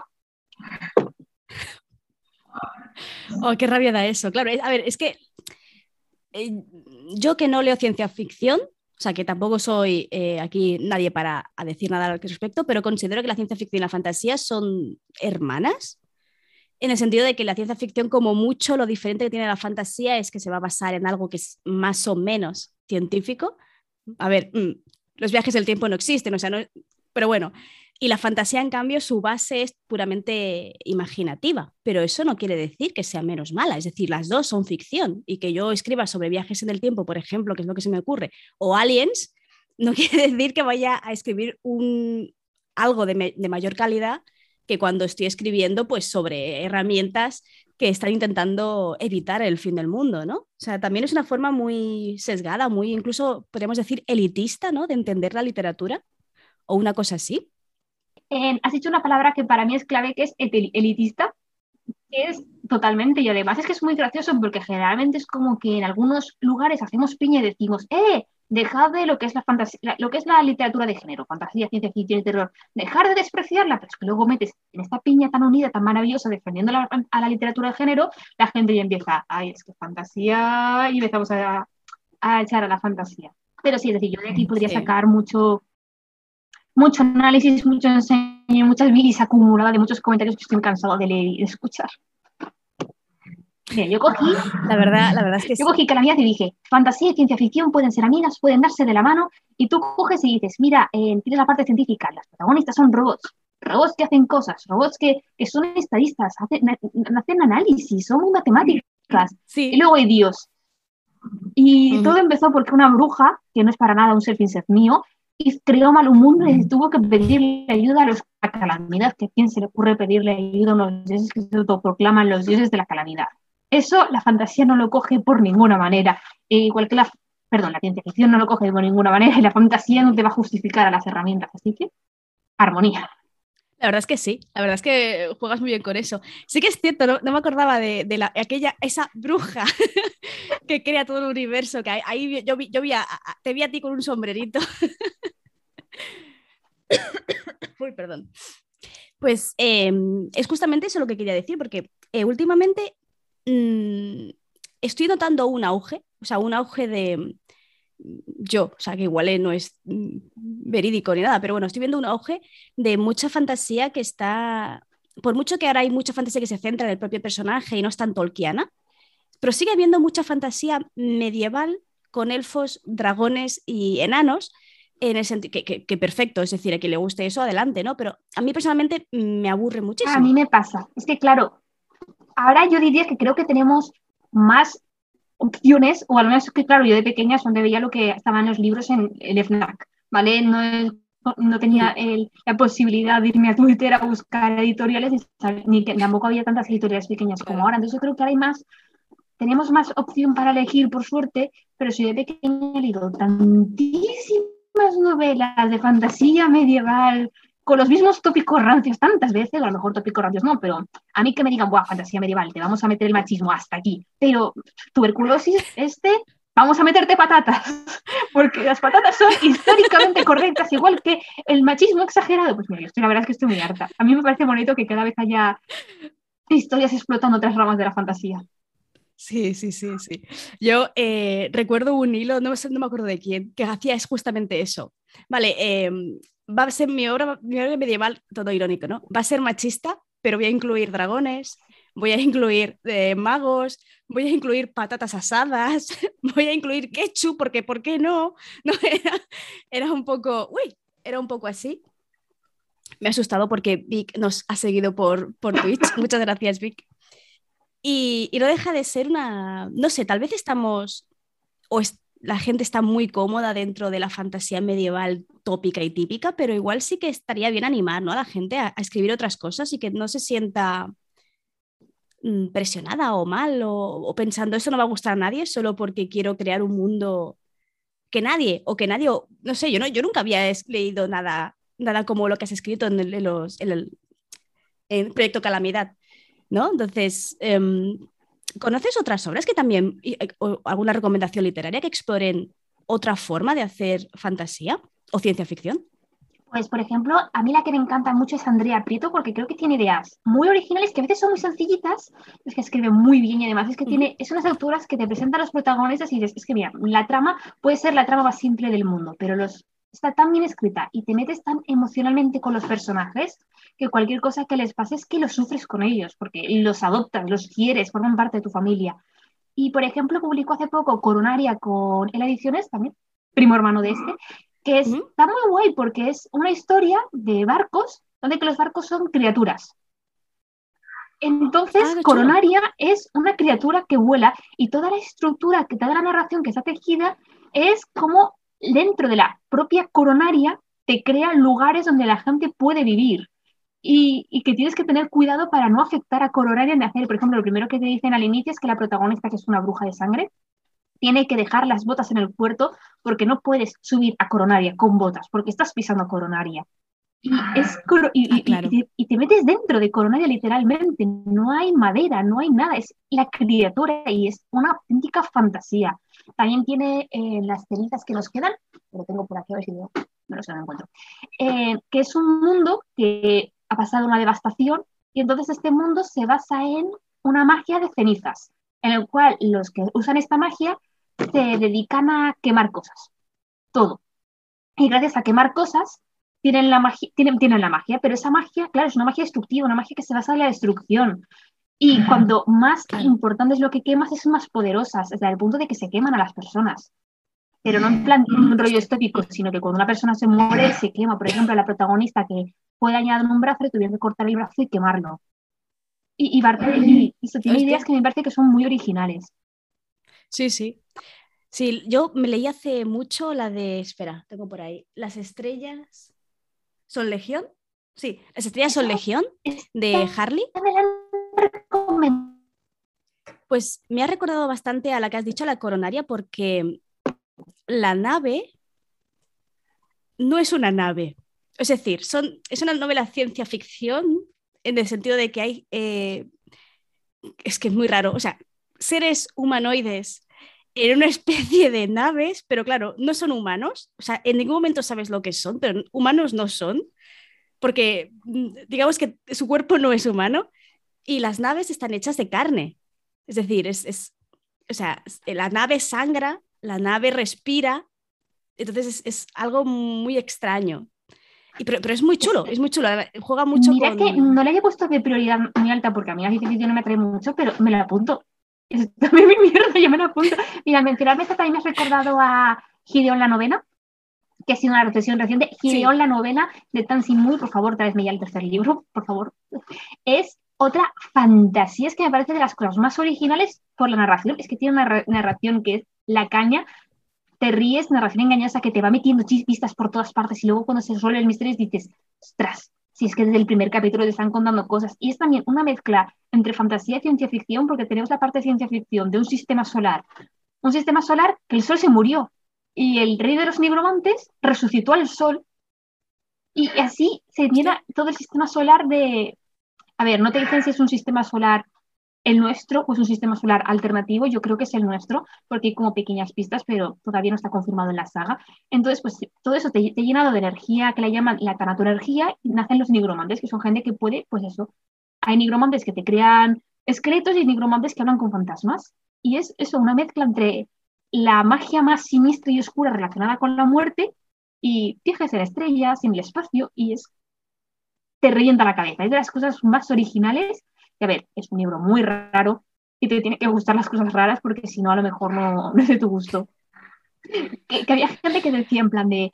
Speaker 1: Oh, qué rabia da eso. Claro, a ver, es que eh, yo que no leo ciencia ficción, o sea, que tampoco soy eh, aquí nadie para decir nada al respecto, pero considero que la ciencia ficción y la fantasía son hermanas, en el sentido de que la ciencia ficción, como mucho, lo diferente que tiene la fantasía es que se va a basar en algo que es más o menos científico. A ver, mm, los viajes del tiempo no existen, o sea, no, pero bueno, y la fantasía, en cambio, su base es puramente imaginativa, pero eso no quiere decir que sea menos mala, es decir, las dos son ficción y que yo escriba sobre viajes en el tiempo, por ejemplo, que es lo que se me ocurre, o aliens, no quiere decir que vaya a escribir un, algo de, mayor calidad que cuando estoy escribiendo pues sobre herramientas que están intentando evitar el fin del mundo, ¿no? O sea, también es una forma muy sesgada, muy incluso podríamos decir elitista, ¿no? De entender la literatura o una cosa así
Speaker 2: has dicho una palabra que para mí es clave, que es elitista, que es totalmente, y además es que es muy gracioso porque generalmente es como que en algunos lugares hacemos piña y decimos, ¡eh! Dejad de lo que es la fantasía, lo que es la literatura de género, fantasía, ciencia ficción y terror, dejar de despreciarla, pero es que luego metes en esta piña tan unida, tan maravillosa, defendiendo a la literatura de género, la gente ya empieza, ay, es que fantasía, y empezamos a, a echar a la fantasía. Pero sí, es decir, yo de aquí podría sacar mucho, mucho análisis, mucho enseño, muchas bilis acumuladas de muchos comentarios que estoy cansado de leer y de escuchar. yo cogí,
Speaker 1: la verdad, la verdad es que
Speaker 2: yo cogí Calamidad y dije, fantasía y ciencia ficción pueden ser amigas, pueden darse de la mano, y tú coges y dices, mira, eh, tienes la parte científica, las protagonistas son robots, robots que hacen cosas, robots que, que son estadistas, hacen, hacen, análisis, son matemáticas, y luego hay Dios. Y todo empezó porque una bruja, que no es para nada un self insert mío, y creó mal un mundo y tuvo que pedirle ayuda a los a calamidad, que a quién se le ocurre pedirle ayuda a los dioses que se autoproclaman los dioses de la calamidad. Eso la fantasía no lo coge por ninguna manera, e igual que la, perdón, la ciencia ficción no lo coge por ninguna manera y la fantasía no te va a justificar a las herramientas, así que armonía.
Speaker 1: La verdad es que sí, la verdad es que juegas muy bien con eso. Sí que es cierto, no, me acordaba de, la, aquella, esa bruja que crea todo el universo, que ahí, yo, vi, yo vi a, te vi a ti con un sombrerito. Uy, perdón. Pues em, es justamente eso lo que quería decir, porque eh, últimamente mm, estoy notando un auge, o sea, un auge de, yo, o sea, que igual eh, no es mm, verídico ni nada, pero bueno, estoy viendo un auge de mucha fantasía que está, por mucho que ahora hay mucha fantasía que se centra en el propio personaje y no es tan tolkiana, pero sigue habiendo mucha fantasía medieval con elfos, dragones y enanos, en el sentido que, que, perfecto, es decir, a quien le guste eso, adelante, ¿no? Pero a mí personalmente me aburre muchísimo.
Speaker 2: A mí me pasa, es que claro, ahora yo diría que creo que tenemos más opciones, o al menos que, claro, yo de pequeña donde veía lo que estaban los libros en el FNAC, ¿vale? No, no tenía la posibilidad de irme a Twitter a buscar editoriales, ni que tampoco había tantas editoriales pequeñas como ahora. Entonces yo creo que hay más, tenemos más opción para elegir, por suerte, pero si de pequeña he leído tantísimas novelas de fantasía medieval, con los mismos tópicos rancios tantas veces, a lo mejor tópicos rancios no, pero a mí que me digan, buah, fantasía medieval, te vamos a meter el machismo hasta aquí, pero tuberculosis, este, vamos a meterte patatas, porque las patatas son históricamente correctas, igual que el machismo exagerado. Pues mira, yo estoy, la verdad es que estoy muy harta. A mí me parece bonito que cada vez haya historias explotando otras ramas de la fantasía.
Speaker 1: Sí, sí, sí, sí. Yo eh, recuerdo un hilo, no, no me acuerdo de quién, que hacía es justamente eso. Vale, em, va a ser mi obra, mi obra medieval, todo irónico, ¿no? Va a ser machista, pero voy a incluir dragones, voy a incluir eh, magos, voy a incluir patatas asadas, voy a incluir ketchup, porque ¿por qué no? no era, era un poco, uy, era un poco así. Me ha asustado porque Vic nos ha seguido por, por Twitch. Muchas gracias, Vic. Y, no deja de ser una, no sé, tal vez estamos, o la gente está muy cómoda dentro de la fantasía medieval tópica y típica, pero igual sí que estaría bien animar ¿no? a la gente a, escribir otras cosas y que no se sienta mm, presionada o mal o, pensando eso no va a gustar a nadie solo porque quiero crear un mundo que nadie o que nadie, no sé, yo, no, yo nunca había leído nada, nada como lo que has escrito en el, los, en Proyecto Calamidad. ¿no? Entonces, em, ¿conoces otras obras que también, eh, o alguna recomendación literaria que exploren otra forma de hacer fantasía o ciencia ficción?
Speaker 2: Pues, por ejemplo, a mí la que me encanta mucho es Andrea Prieto, porque creo que tiene ideas muy originales, que a veces son muy sencillitas, es que escribe muy bien y además es que tiene, es unas autoras que te presentan a los protagonistas y dices, es que mira, la trama puede ser la trama más simple del mundo, pero los, está tan bien escrita y te metes tan emocionalmente con los personajes que cualquier cosa que les pase es que los sufres con ellos, porque los adoptas, los quieres, forman parte de tu familia. Y, por ejemplo, publicó hace poco Coronaria con El Ediciones, también, primo hermano de este, que está muy guay porque es una historia de barcos, donde que los barcos son criaturas. Entonces, ah, Coronaria es una criatura que vuela y toda la estructura que toda la narración que está tejida es como dentro de la propia coronaria te crea lugares donde la gente puede vivir y, que tienes que tener cuidado para no afectar a Coronaria de hacer, por ejemplo, lo primero que te dicen al inicio es que la protagonista, que es una bruja de sangre, tiene que dejar las botas en el puerto porque no puedes subir a Coronaria con botas, porque estás pisando Coronaria. Y, es, ah, y, te, metes dentro de Coronaria literalmente, no hay madera, no hay nada, es la criatura y es una auténtica fantasía. También tiene eh, las cenizas que nos quedan, lo tengo por aquí a ver si no, lo encuentro, eh, que es un mundo que ha pasado una devastación y entonces este mundo se basa en una magia de cenizas, en el cual los que usan esta magia se dedican a quemar cosas, todo. Y gracias a quemar cosas tienen la, tienen la magia, pero esa magia, claro, es una magia destructiva, una magia que se basa en la destrucción. Y cuando más importante es lo que quemas, es más poderosas, desde el punto de que se queman a las personas. Pero no en plan un rollo estético, sino que cuando una persona se muere, se quema. Por ejemplo, la protagonista que puede añadir un brazo y tuvieron que cortar el brazo y quemarlo. Y, y, y, tiene ideas que me parece que son muy originales.
Speaker 1: Sí, sí. Sí, yo me leí hace mucho la de, espera, tengo por ahí, Las estrellas son legión. Sí, Las estrellas son legión de Harley. Pues me ha recordado bastante a la que has dicho, la coronaria, porque la nave no es una nave, es decir, son, es una novela ciencia ficción en el sentido de que hay, eh, es que es muy raro, o sea, seres humanoides en una especie de naves, pero claro, no son humanos, o sea, en ningún momento sabes lo que son, pero humanos no son, porque mm, digamos que su cuerpo no es humano y las naves están hechas de carne, es decir, es, es o sea, la nave sangra, la nave respira, entonces es, es algo muy extraño pero, es muy chulo, es muy chulo. Juega mucho
Speaker 2: Mira que no le haya puesto de prioridad muy alta porque a mí la ciencia no me atrae mucho, pero me la apunto. Es también mi mierda, yo me la apunto. Mira, mencionarme esta también me has recordado a Gideon la novena, que ha sido una reflexión reciente. Gideon la novena de Tan Muy, por favor, tráeme ya el tercer libro, por favor. Es otra fantasía, es que me parece de las cosas más originales por la narración. Es que tiene una narración que es la caña, te ríes, narración engañosa que te va metiendo pistas por todas partes y luego cuando se resuelve el misterio dices, ostras, si es que desde el primer capítulo te están contando cosas. Y es también una mezcla entre fantasía y ciencia ficción porque tenemos la parte de ciencia ficción de un sistema solar. Un sistema solar que el sol se murió y el rey de los nigromantes resucitó al sol Y así se llena todo el sistema solar de... A ver, no te dicen si es un sistema solar el nuestro, pues un sistema solar alternativo, yo creo que es el nuestro, porque hay como pequeñas pistas, pero todavía no está confirmado en la saga. Entonces, pues todo eso te, te ha llenado de energía, que la llaman la tanatoenergía, y nacen los nigromantes, que son gente que puede, pues eso, hay nigromantes que te crean esqueletos y nigromantes que hablan con fantasmas. Y es eso, una mezcla entre la magia más sinistra y oscura relacionada con la muerte y viajes en estrellas, en el espacio, y es te revienta la cabeza. Es de las cosas más originales a ver, es un libro muy raro y te tiene que gustar las cosas raras porque si no, a lo mejor no, no es de tu gusto. Que, había gente que decía en plan de,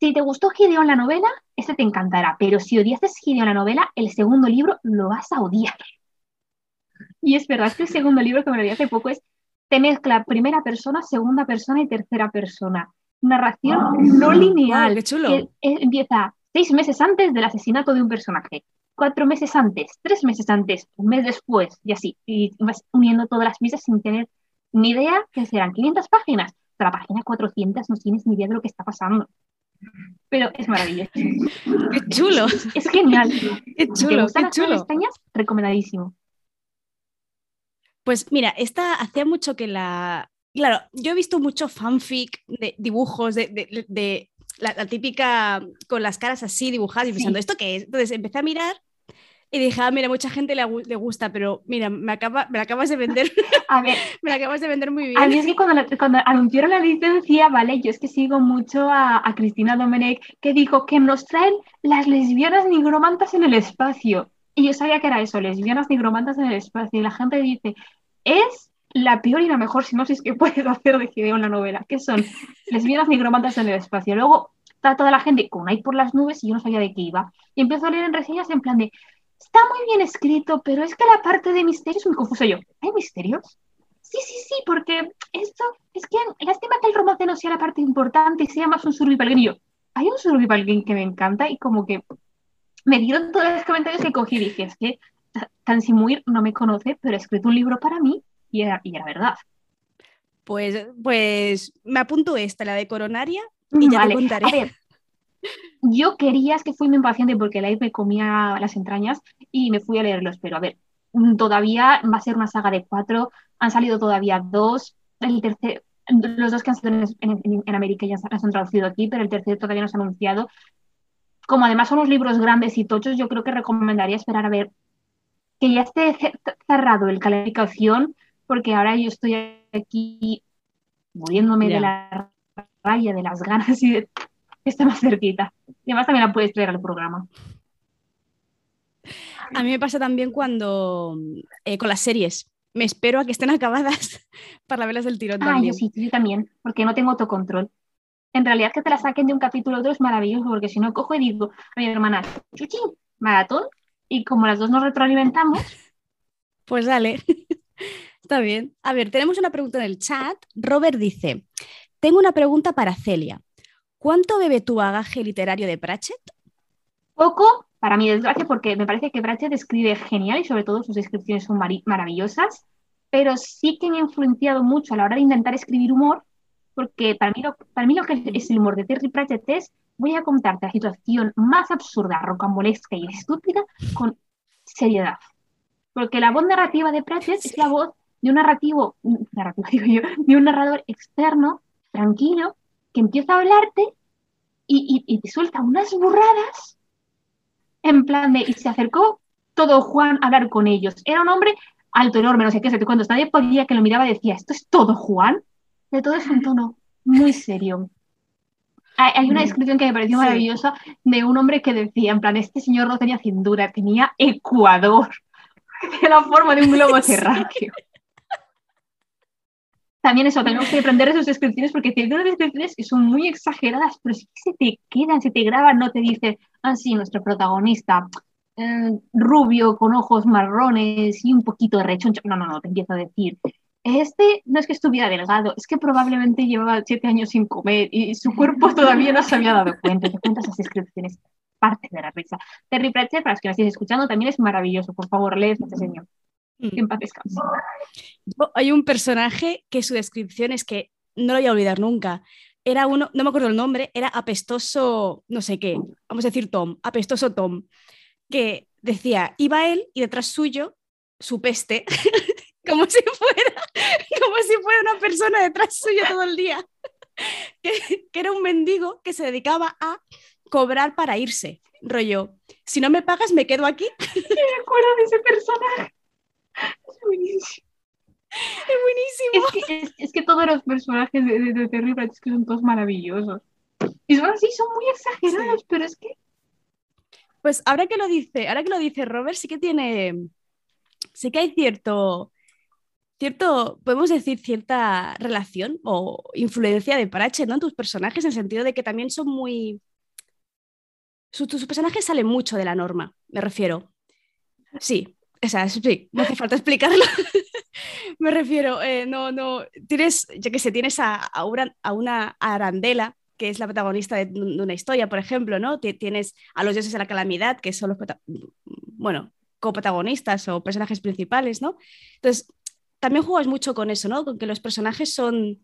Speaker 2: si te gustó Gideon la novela, este te encantará, pero si odiaste Gideon la novela, el segundo libro lo vas a odiar. Y es verdad, este segundo libro que me lo di hace poco es, te mezcla primera persona, segunda persona y tercera persona. Narración no lineal.
Speaker 1: qué chulo.
Speaker 2: Que empieza seis meses antes del asesinato de un personaje cuatro meses antes, tres meses antes, un mes después, y así, y vas uniendo todas las piezas sin tener ni idea que serán 500 páginas. Pero la página 400 no tienes ni idea de lo que está pasando. Pero es maravilloso.
Speaker 1: ¡Qué chulo!
Speaker 2: Es, genial.
Speaker 1: ¡Qué chulo!
Speaker 2: qué
Speaker 1: chulo.
Speaker 2: recomendadísimo.
Speaker 1: Pues mira, esta hacía mucho que la... Claro, yo he visto mucho fanfic de dibujos de, la, típica con las caras así dibujadas y pensando, ¿esto qué es? Entonces empecé a mirar y dije, ah, mira, mucha gente le, le gusta, pero mira, me, acaba, me la acabas de vender.
Speaker 2: A ver,
Speaker 1: me la acabas de vender muy bien.
Speaker 2: A mí es que cuando, cuando anunciaron la licencia, vale, yo es que sigo mucho a, a Cristina Domenech, que dijo que nos traen las lesbianas nigromantas en el espacio. Y yo sabía que era eso, lesbianas nigromantas en el espacio. Y la gente dice, es la peor y la mejor sinopsis que puedes hacer de Gideon la novela, que son lesbianas nigromantas en el espacio. Luego está toda la gente con ahí por las nubes y yo no sabía de qué iba. Y empiezo a leer en reseñas en plan de, está muy bien escrito, pero es que la parte de misterio es muy confuso. Yo, ¿hay misterios? Sí, sí, sí, porque esto es que lástima que el romance no sea la parte importante y sea más un survival game. Y yo, hay un survival game que me encanta y como que me dieron todos los comentarios que cogí y dije, es que Tansimuir no me conoce, pero ha escrito un libro para mí y era, y era verdad.
Speaker 1: Pues, pues me apunto esta, la de Coronaria, y ya te contaré.
Speaker 2: A ver, yo quería, es que fui muy impaciente porque la me comía las entrañas y me fui a leerlos, pero a ver, mm, todavía va a ser una saga de cuatro, han salido todavía dos, el tercer, los dos que han salido en, América ya se han traducido aquí, pero el tercero todavía no se ha anunciado. Como además son unos libros grandes y tochos, yo creo que recomendaría esperar a ver que ya esté cerrado el calificación, porque ahora yo estoy aquí muriéndome de la raya, de las ganas y de esté más cerquita. Y además también la puedes traer al programa.
Speaker 1: A mí me pasa también cuando eh, con las series. Me espero a que estén acabadas para verlas del tirón
Speaker 2: ah,
Speaker 1: también.
Speaker 2: Yo sí, yo también, porque no tengo autocontrol. En realidad que te la saquen de un capítulo a otro es maravilloso, porque si no cojo y digo a mi hermana, chuchi, maratón, y como las dos nos retroalimentamos.
Speaker 1: Pues dale, está bien. A ver, tenemos una pregunta en el chat. Robert dice, tengo una pregunta para Celia. ¿Cuánto bebe tu bagaje literario de Pratchett?
Speaker 2: Poco, para mi desgracia, porque me parece que Pratchett escribe genial y sobre todo sus descripciones son maravillosas, pero sí que me ha influenciado mucho a la hora de intentar escribir humor, porque para mí lo, para mí lo que es el humor de Terry Pratchett es, voy a contarte la situación más absurda, rocambolesca y estúpida con seriedad. Porque la voz narrativa de Pratchett es la voz de un narrativo, narrativo digo yo, de un narrador externo tranquilo, que empieza a hablarte y, te suelta unas burradas en plan de, y se acercó todo Juan a hablar con ellos. Era un hombre alto, enorme, no sé qué, cuando nadie podía que lo miraba decía, ¿esto es todo Juan? De todo es un tono muy serio. Hay, una descripción que me pareció maravillosa de un hombre que decía, en plan, este señor no tenía cintura, tenía Ecuador, de la forma de un globo terráqueo también eso, tenemos que aprender sus descripciones porque tiene unas descripciones que son muy exageradas, pero sí que se te quedan, se te graban, no te dice, ah, sí, nuestro protagonista, eh, rubio, con ojos marrones y un poquito de rechoncho. No, no, no, te empiezo a decir, este no es que estuviera delgado, es que probablemente llevaba siete años sin comer y su cuerpo todavía no se había dado cuenta. Te cuentas esas descripciones, parte de la risa. Terry Pratchett, para los que no estéis escuchando, también es maravilloso. Por favor, lees este señor. Mm. en paz
Speaker 1: Hay un personaje que su descripción es que no lo voy a olvidar nunca. era uno, no me acuerdo el nombre, era apestoso, no sé qué, vamos a decir Tom, apestoso Tom, que decía, iba él y detrás suyo su peste, como si fuera, como si fuera una persona detrás suyo todo el día, que, que era un mendigo que se dedicaba a cobrar para irse, rollo, si no me pagas me quedo aquí.
Speaker 2: Me acuerdo de ese personaje. Es buenísimo.
Speaker 1: Es buenísimo.
Speaker 2: Es que, es, es que todos los personajes de, de, de Terry Pratchett son todos maravillosos. Y son así, son muy exagerados,
Speaker 1: Sí.
Speaker 2: pero es que
Speaker 1: Pues ahora que lo dice, ahora que lo dice Robert, sí que tiene, sí que hay cierto, cierto, podemos decir cierta relación o influencia de Pratchett, ¿no? En tus personajes, en el sentido de que también son muy, su- tus personajes salen mucho de la norma, me refiero. Sí, o sea, sí, no hace falta explicarlo. Me refiero, eh, no, no, tienes, yo qué sé, tienes a, a una, Arandela, que es la protagonista de, una historia, por ejemplo, ¿no? Ti- Tienes a los dioses de la calamidad, que son los, bueno, coprotagonistas o personajes principales, ¿no? Entonces, también juegas mucho con eso, ¿no? Con que los personajes son,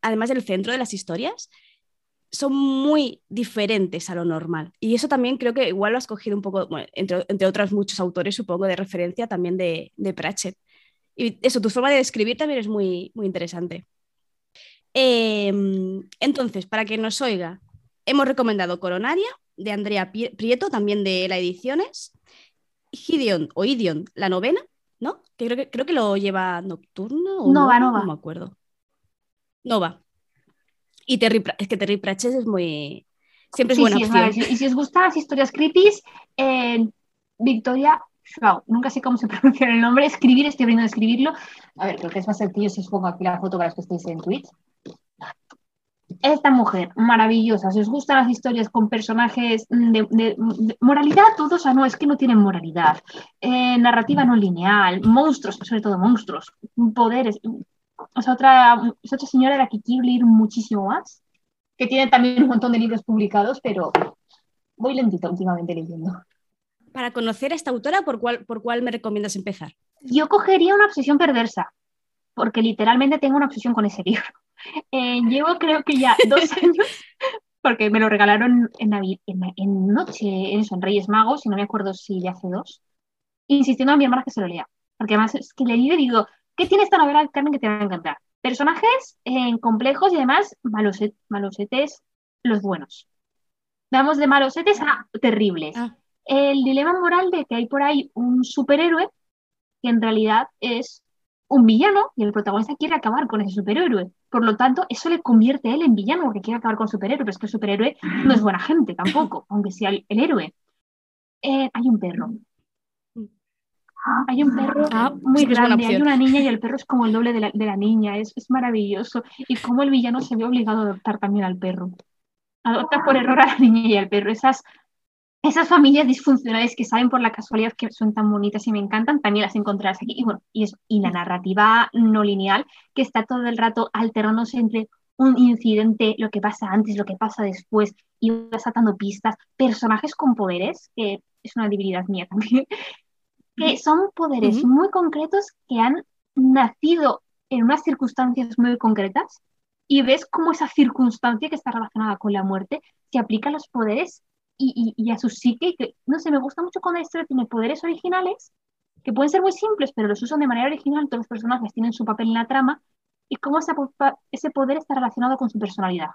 Speaker 1: además del centro de las historias, son muy diferentes a lo normal. Y eso también creo que igual lo has cogido un poco, bueno, entre, entre otros muchos autores, supongo, de referencia también de, de Pratchett. Y eso, tu forma de describir también es muy, muy interesante. Eh, entonces, para que nos oiga, hemos recomendado Coronaria, de Andrea Prieto, también de la Ediciones, Gideon o Idion, la novena, ¿no? Que creo que, creo que lo lleva Nocturno o
Speaker 2: Nova,
Speaker 1: no,
Speaker 2: Nova.
Speaker 1: no me acuerdo. Nova. Y Terry, es que Terry Pratchett es muy... Siempre es
Speaker 2: sí,
Speaker 1: buena
Speaker 2: sí,
Speaker 1: opción.
Speaker 2: Y si os gustan las historias creepy, eh, Victoria Schwab, nunca sé cómo se pronuncia el nombre, escribir, estoy aprendiendo a escribirlo. A ver, creo que es más sencillo si os pongo aquí la foto para los que estéis en Twitch. Esta mujer, maravillosa. Si os gustan las historias con personajes de, de- de moralidad, todos, o sea, no, es que no tienen moralidad. Eh, narrativa no lineal, monstruos, sobre todo monstruos, poderes. O sea, otra, otra señora de la que quiero leer muchísimo más, que tiene también un montón de libros publicados, pero voy lentita últimamente leyendo.
Speaker 1: Para conocer a esta autora, ¿por cuál, por cuál me recomiendas empezar?
Speaker 2: Yo cogería una obsesión perversa, porque literalmente tengo una obsesión con ese libro. Eh, llevo creo que ya dos años, porque me lo regalaron en, Navi- en, en noche, en, eso, en Reyes Magos, y no me acuerdo si ya hace dos, insistiendo a mi hermana que se lo lea. Porque además es que leí y digo, ¿qué tiene esta novela, Carmen, que te va a encantar? Personajes eh, complejos y además maloset- malosetes, los buenos. Vamos de malosetes a terribles.
Speaker 1: Ah.
Speaker 2: El dilema moral de que hay por ahí un superhéroe que en realidad es un villano y el protagonista quiere acabar con ese superhéroe. Por lo tanto, eso le convierte a él en villano porque quiere acabar con el superhéroe, pero es que el superhéroe no es buena gente tampoco, aunque sea el, el héroe. Eh, hay un perro. Hay un perro
Speaker 1: Ah,
Speaker 2: muy grande, hay una niña y el perro es como el doble de la, de la niña, es, es maravilloso. Y cómo el villano se ve obligado a adoptar también al perro. Adopta por error a la niña y al perro. Esas, esas familias disfuncionales que salen por la casualidad que son tan bonitas y me encantan, también las encontrarás aquí. Y bueno, y, eso, y la narrativa no lineal, que está todo el rato alternándose entre un incidente, lo que pasa antes, lo que pasa después, y vas atando pistas, personajes con poderes, que es una debilidad mía también, que son poderes muy concretos que han nacido en unas circunstancias muy concretas y ves cómo esa circunstancia que está relacionada con la muerte se aplica a los poderes y, y- y a su psique. y que, no sé, me gusta mucho cuando la historia tiene poderes originales que pueden ser muy simples, pero los usan de manera original, todos los personajes tienen su papel en la trama y cómo esa ese poder está relacionado con su personalidad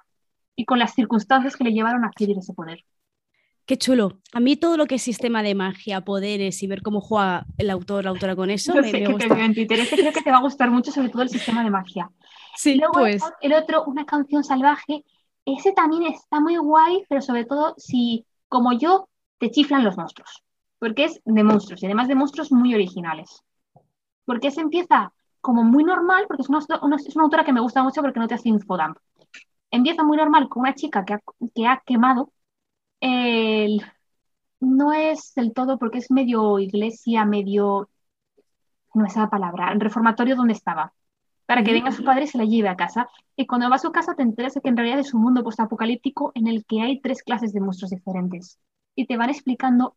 Speaker 2: y con las circunstancias que le llevaron a adquirir ese poder.
Speaker 1: Qué chulo. A mí todo lo que es sistema de magia, poderes y ver cómo juega el autor, la autora con eso,
Speaker 2: Yo
Speaker 1: me,
Speaker 2: sé
Speaker 1: me
Speaker 2: que te
Speaker 1: gusta.
Speaker 2: veo en Twitter, este creo que te va a gustar mucho, sobre todo el sistema de magia.
Speaker 1: Sí,
Speaker 2: Luego
Speaker 1: pues.
Speaker 2: el otro, una canción salvaje, ese también está muy guay, pero sobre todo si, como yo, te chiflan los monstruos, porque es de monstruos y además de monstruos muy originales. Porque se empieza como muy normal, porque es una, una- es una autora que me gusta mucho porque no te hace infodump. Empieza muy normal con una chica que ha, que ha quemado el... No es del todo porque es medio iglesia, medio... No es esa palabra, el reformatorio donde estaba para que venga su padre y se la lleve a casa. Y cuando va a su casa te enteras de que en realidad es un mundo postapocalíptico en el que hay tres clases de monstruos diferentes. Y te van explicando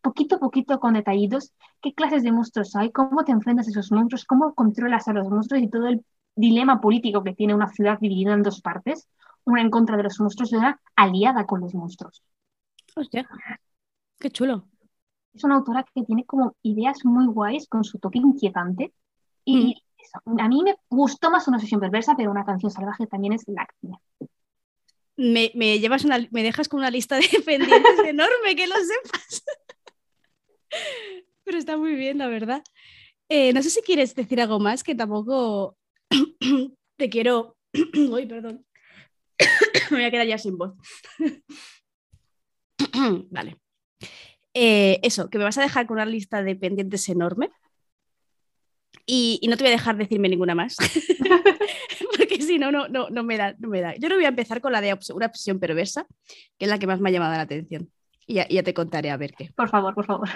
Speaker 2: poquito a poquito con detallitos qué clases de monstruos hay, cómo te enfrentas a esos monstruos, cómo controlas a los monstruos y todo el dilema político que tiene una ciudad dividida en dos partes, una en contra de los monstruos y una aliada con los monstruos.
Speaker 1: Hostia, qué chulo.
Speaker 2: Es una autora que tiene como ideas muy guays con su toque inquietante y a mí me gustó más una sesión perversa, pero una canción salvaje también es la
Speaker 1: me, me, llevas una, me dejas con una lista de pendientes enorme, que lo sepas. Pero está muy bien, la verdad. Eh, no sé si quieres decir algo más, que tampoco te quiero. Uy, perdón. me voy a quedar ya sin voz. vale. Eh, eso, que me vas a dejar con una lista de pendientes enorme. Y, no te voy a dejar decirme ninguna más. Porque si no, no, no, me da, no me da. Yo no voy a empezar con la de una obsesión perversa, que es la que más me ha llamado la atención. Y ya, ya te contaré a ver qué.
Speaker 2: Por favor, por favor.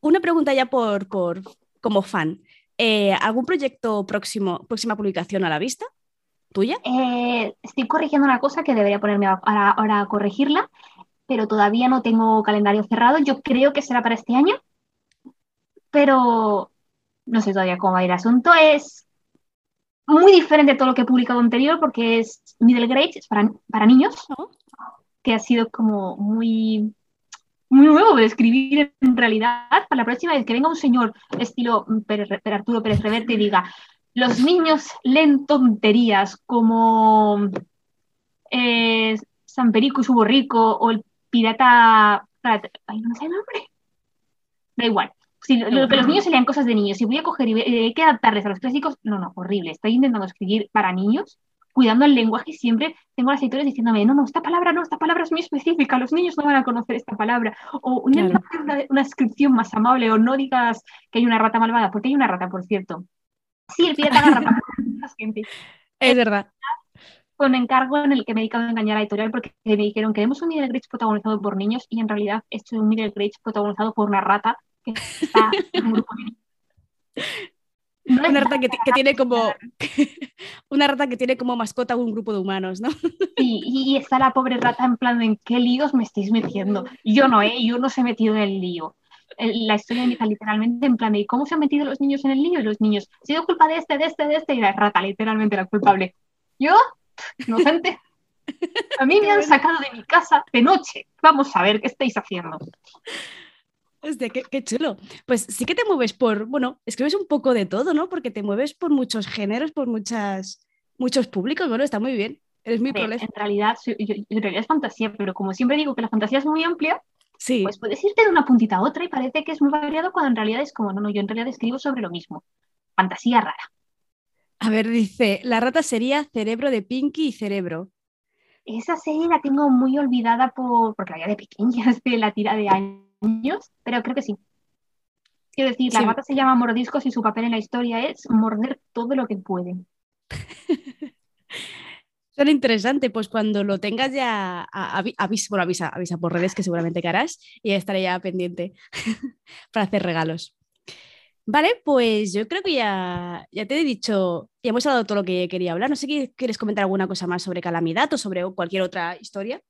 Speaker 1: Una pregunta ya por, por como fan. Eh, ¿Algún proyecto próximo, próxima publicación a la vista? ¿Tuya?
Speaker 2: Eh, estoy corrigiendo una cosa que debería ponerme ahora, ahora a corregirla, pero todavía no tengo calendario cerrado. Yo creo que será para este año, pero no sé todavía cómo va a ir el asunto. Es muy diferente de todo lo que he publicado anterior porque es middle grade, es para, para niños, que ha sido como muy, muy nuevo de escribir en realidad. Para la próxima vez que venga un señor estilo Arturo Pérez Reverte y diga, los niños leen tonterías como eh, San Perico y su borrico o el pirata... Ay, no sé el nombre. Da igual. Si lo, que los niños se lean cosas de niños, si voy a coger y hay eh, que adaptarles a los clásicos, no, no, horrible. Estoy intentando escribir para niños, cuidando el lenguaje siempre tengo las editores diciéndome, no, no, esta palabra no, esta palabra es muy específica, los niños no van a conocer esta palabra. O una, una, descripción más amable, o no digas que hay una rata malvada, porque hay una rata, por cierto. Sí, el pirata agarra
Speaker 1: Es verdad.
Speaker 2: Con encargo en el que me he dedicado a engañar a la editorial porque me dijeron, queremos un Middle Grade protagonizado por niños y en realidad esto es un Middle Grade protagonizado por una rata
Speaker 1: una rata que, tiene como una rata que tiene como mascota un grupo de humanos, ¿no?
Speaker 2: Sí, y está la pobre rata en plan ¿en qué líos me estáis metiendo? Yo no, ¿eh? Yo no se he metido en el lío. La historia empieza literalmente en plan de ¿cómo se han metido los niños en el lío? Y los niños, ha sido culpa de este, de este, de este, y la rata literalmente la culpable. Yo, inocente. A mí me han sacado de mi casa de noche. Vamos a ver qué estáis haciendo.
Speaker 1: Hostia, qué, qué, chulo. Pues sí que te mueves por, bueno, escribes un poco de todo, ¿no? Porque te mueves por muchos géneros, por muchas, muchos públicos. Bueno, está muy bien. Eres muy
Speaker 2: prolífico. En realidad, en realidad es fantasía, pero como siempre digo que la fantasía es muy amplia,
Speaker 1: sí.
Speaker 2: pues puedes irte de una puntita a otra y parece que es muy variado cuando en realidad es como, no, no, yo en realidad escribo sobre lo mismo. Fantasía rara.
Speaker 1: A ver, dice, la rata sería cerebro de Pinky y cerebro.
Speaker 2: Esa serie la tengo muy olvidada por, porque la había de pequeñas, de la tira de años pero creo que sí. Quiero decir, la rata se llama mordiscos y su papel en la historia es morder todo lo que puede.
Speaker 1: Suena interesante, pues cuando lo tengas ya, avisa, avisa, avisa por redes que seguramente que harás y estaré ya pendiente para hacer regalos. Vale, pues yo creo que ya, ya te he dicho, ya hemos hablado todo lo que quería hablar. No sé si quieres comentar alguna cosa más sobre Calamidad o sobre cualquier otra historia.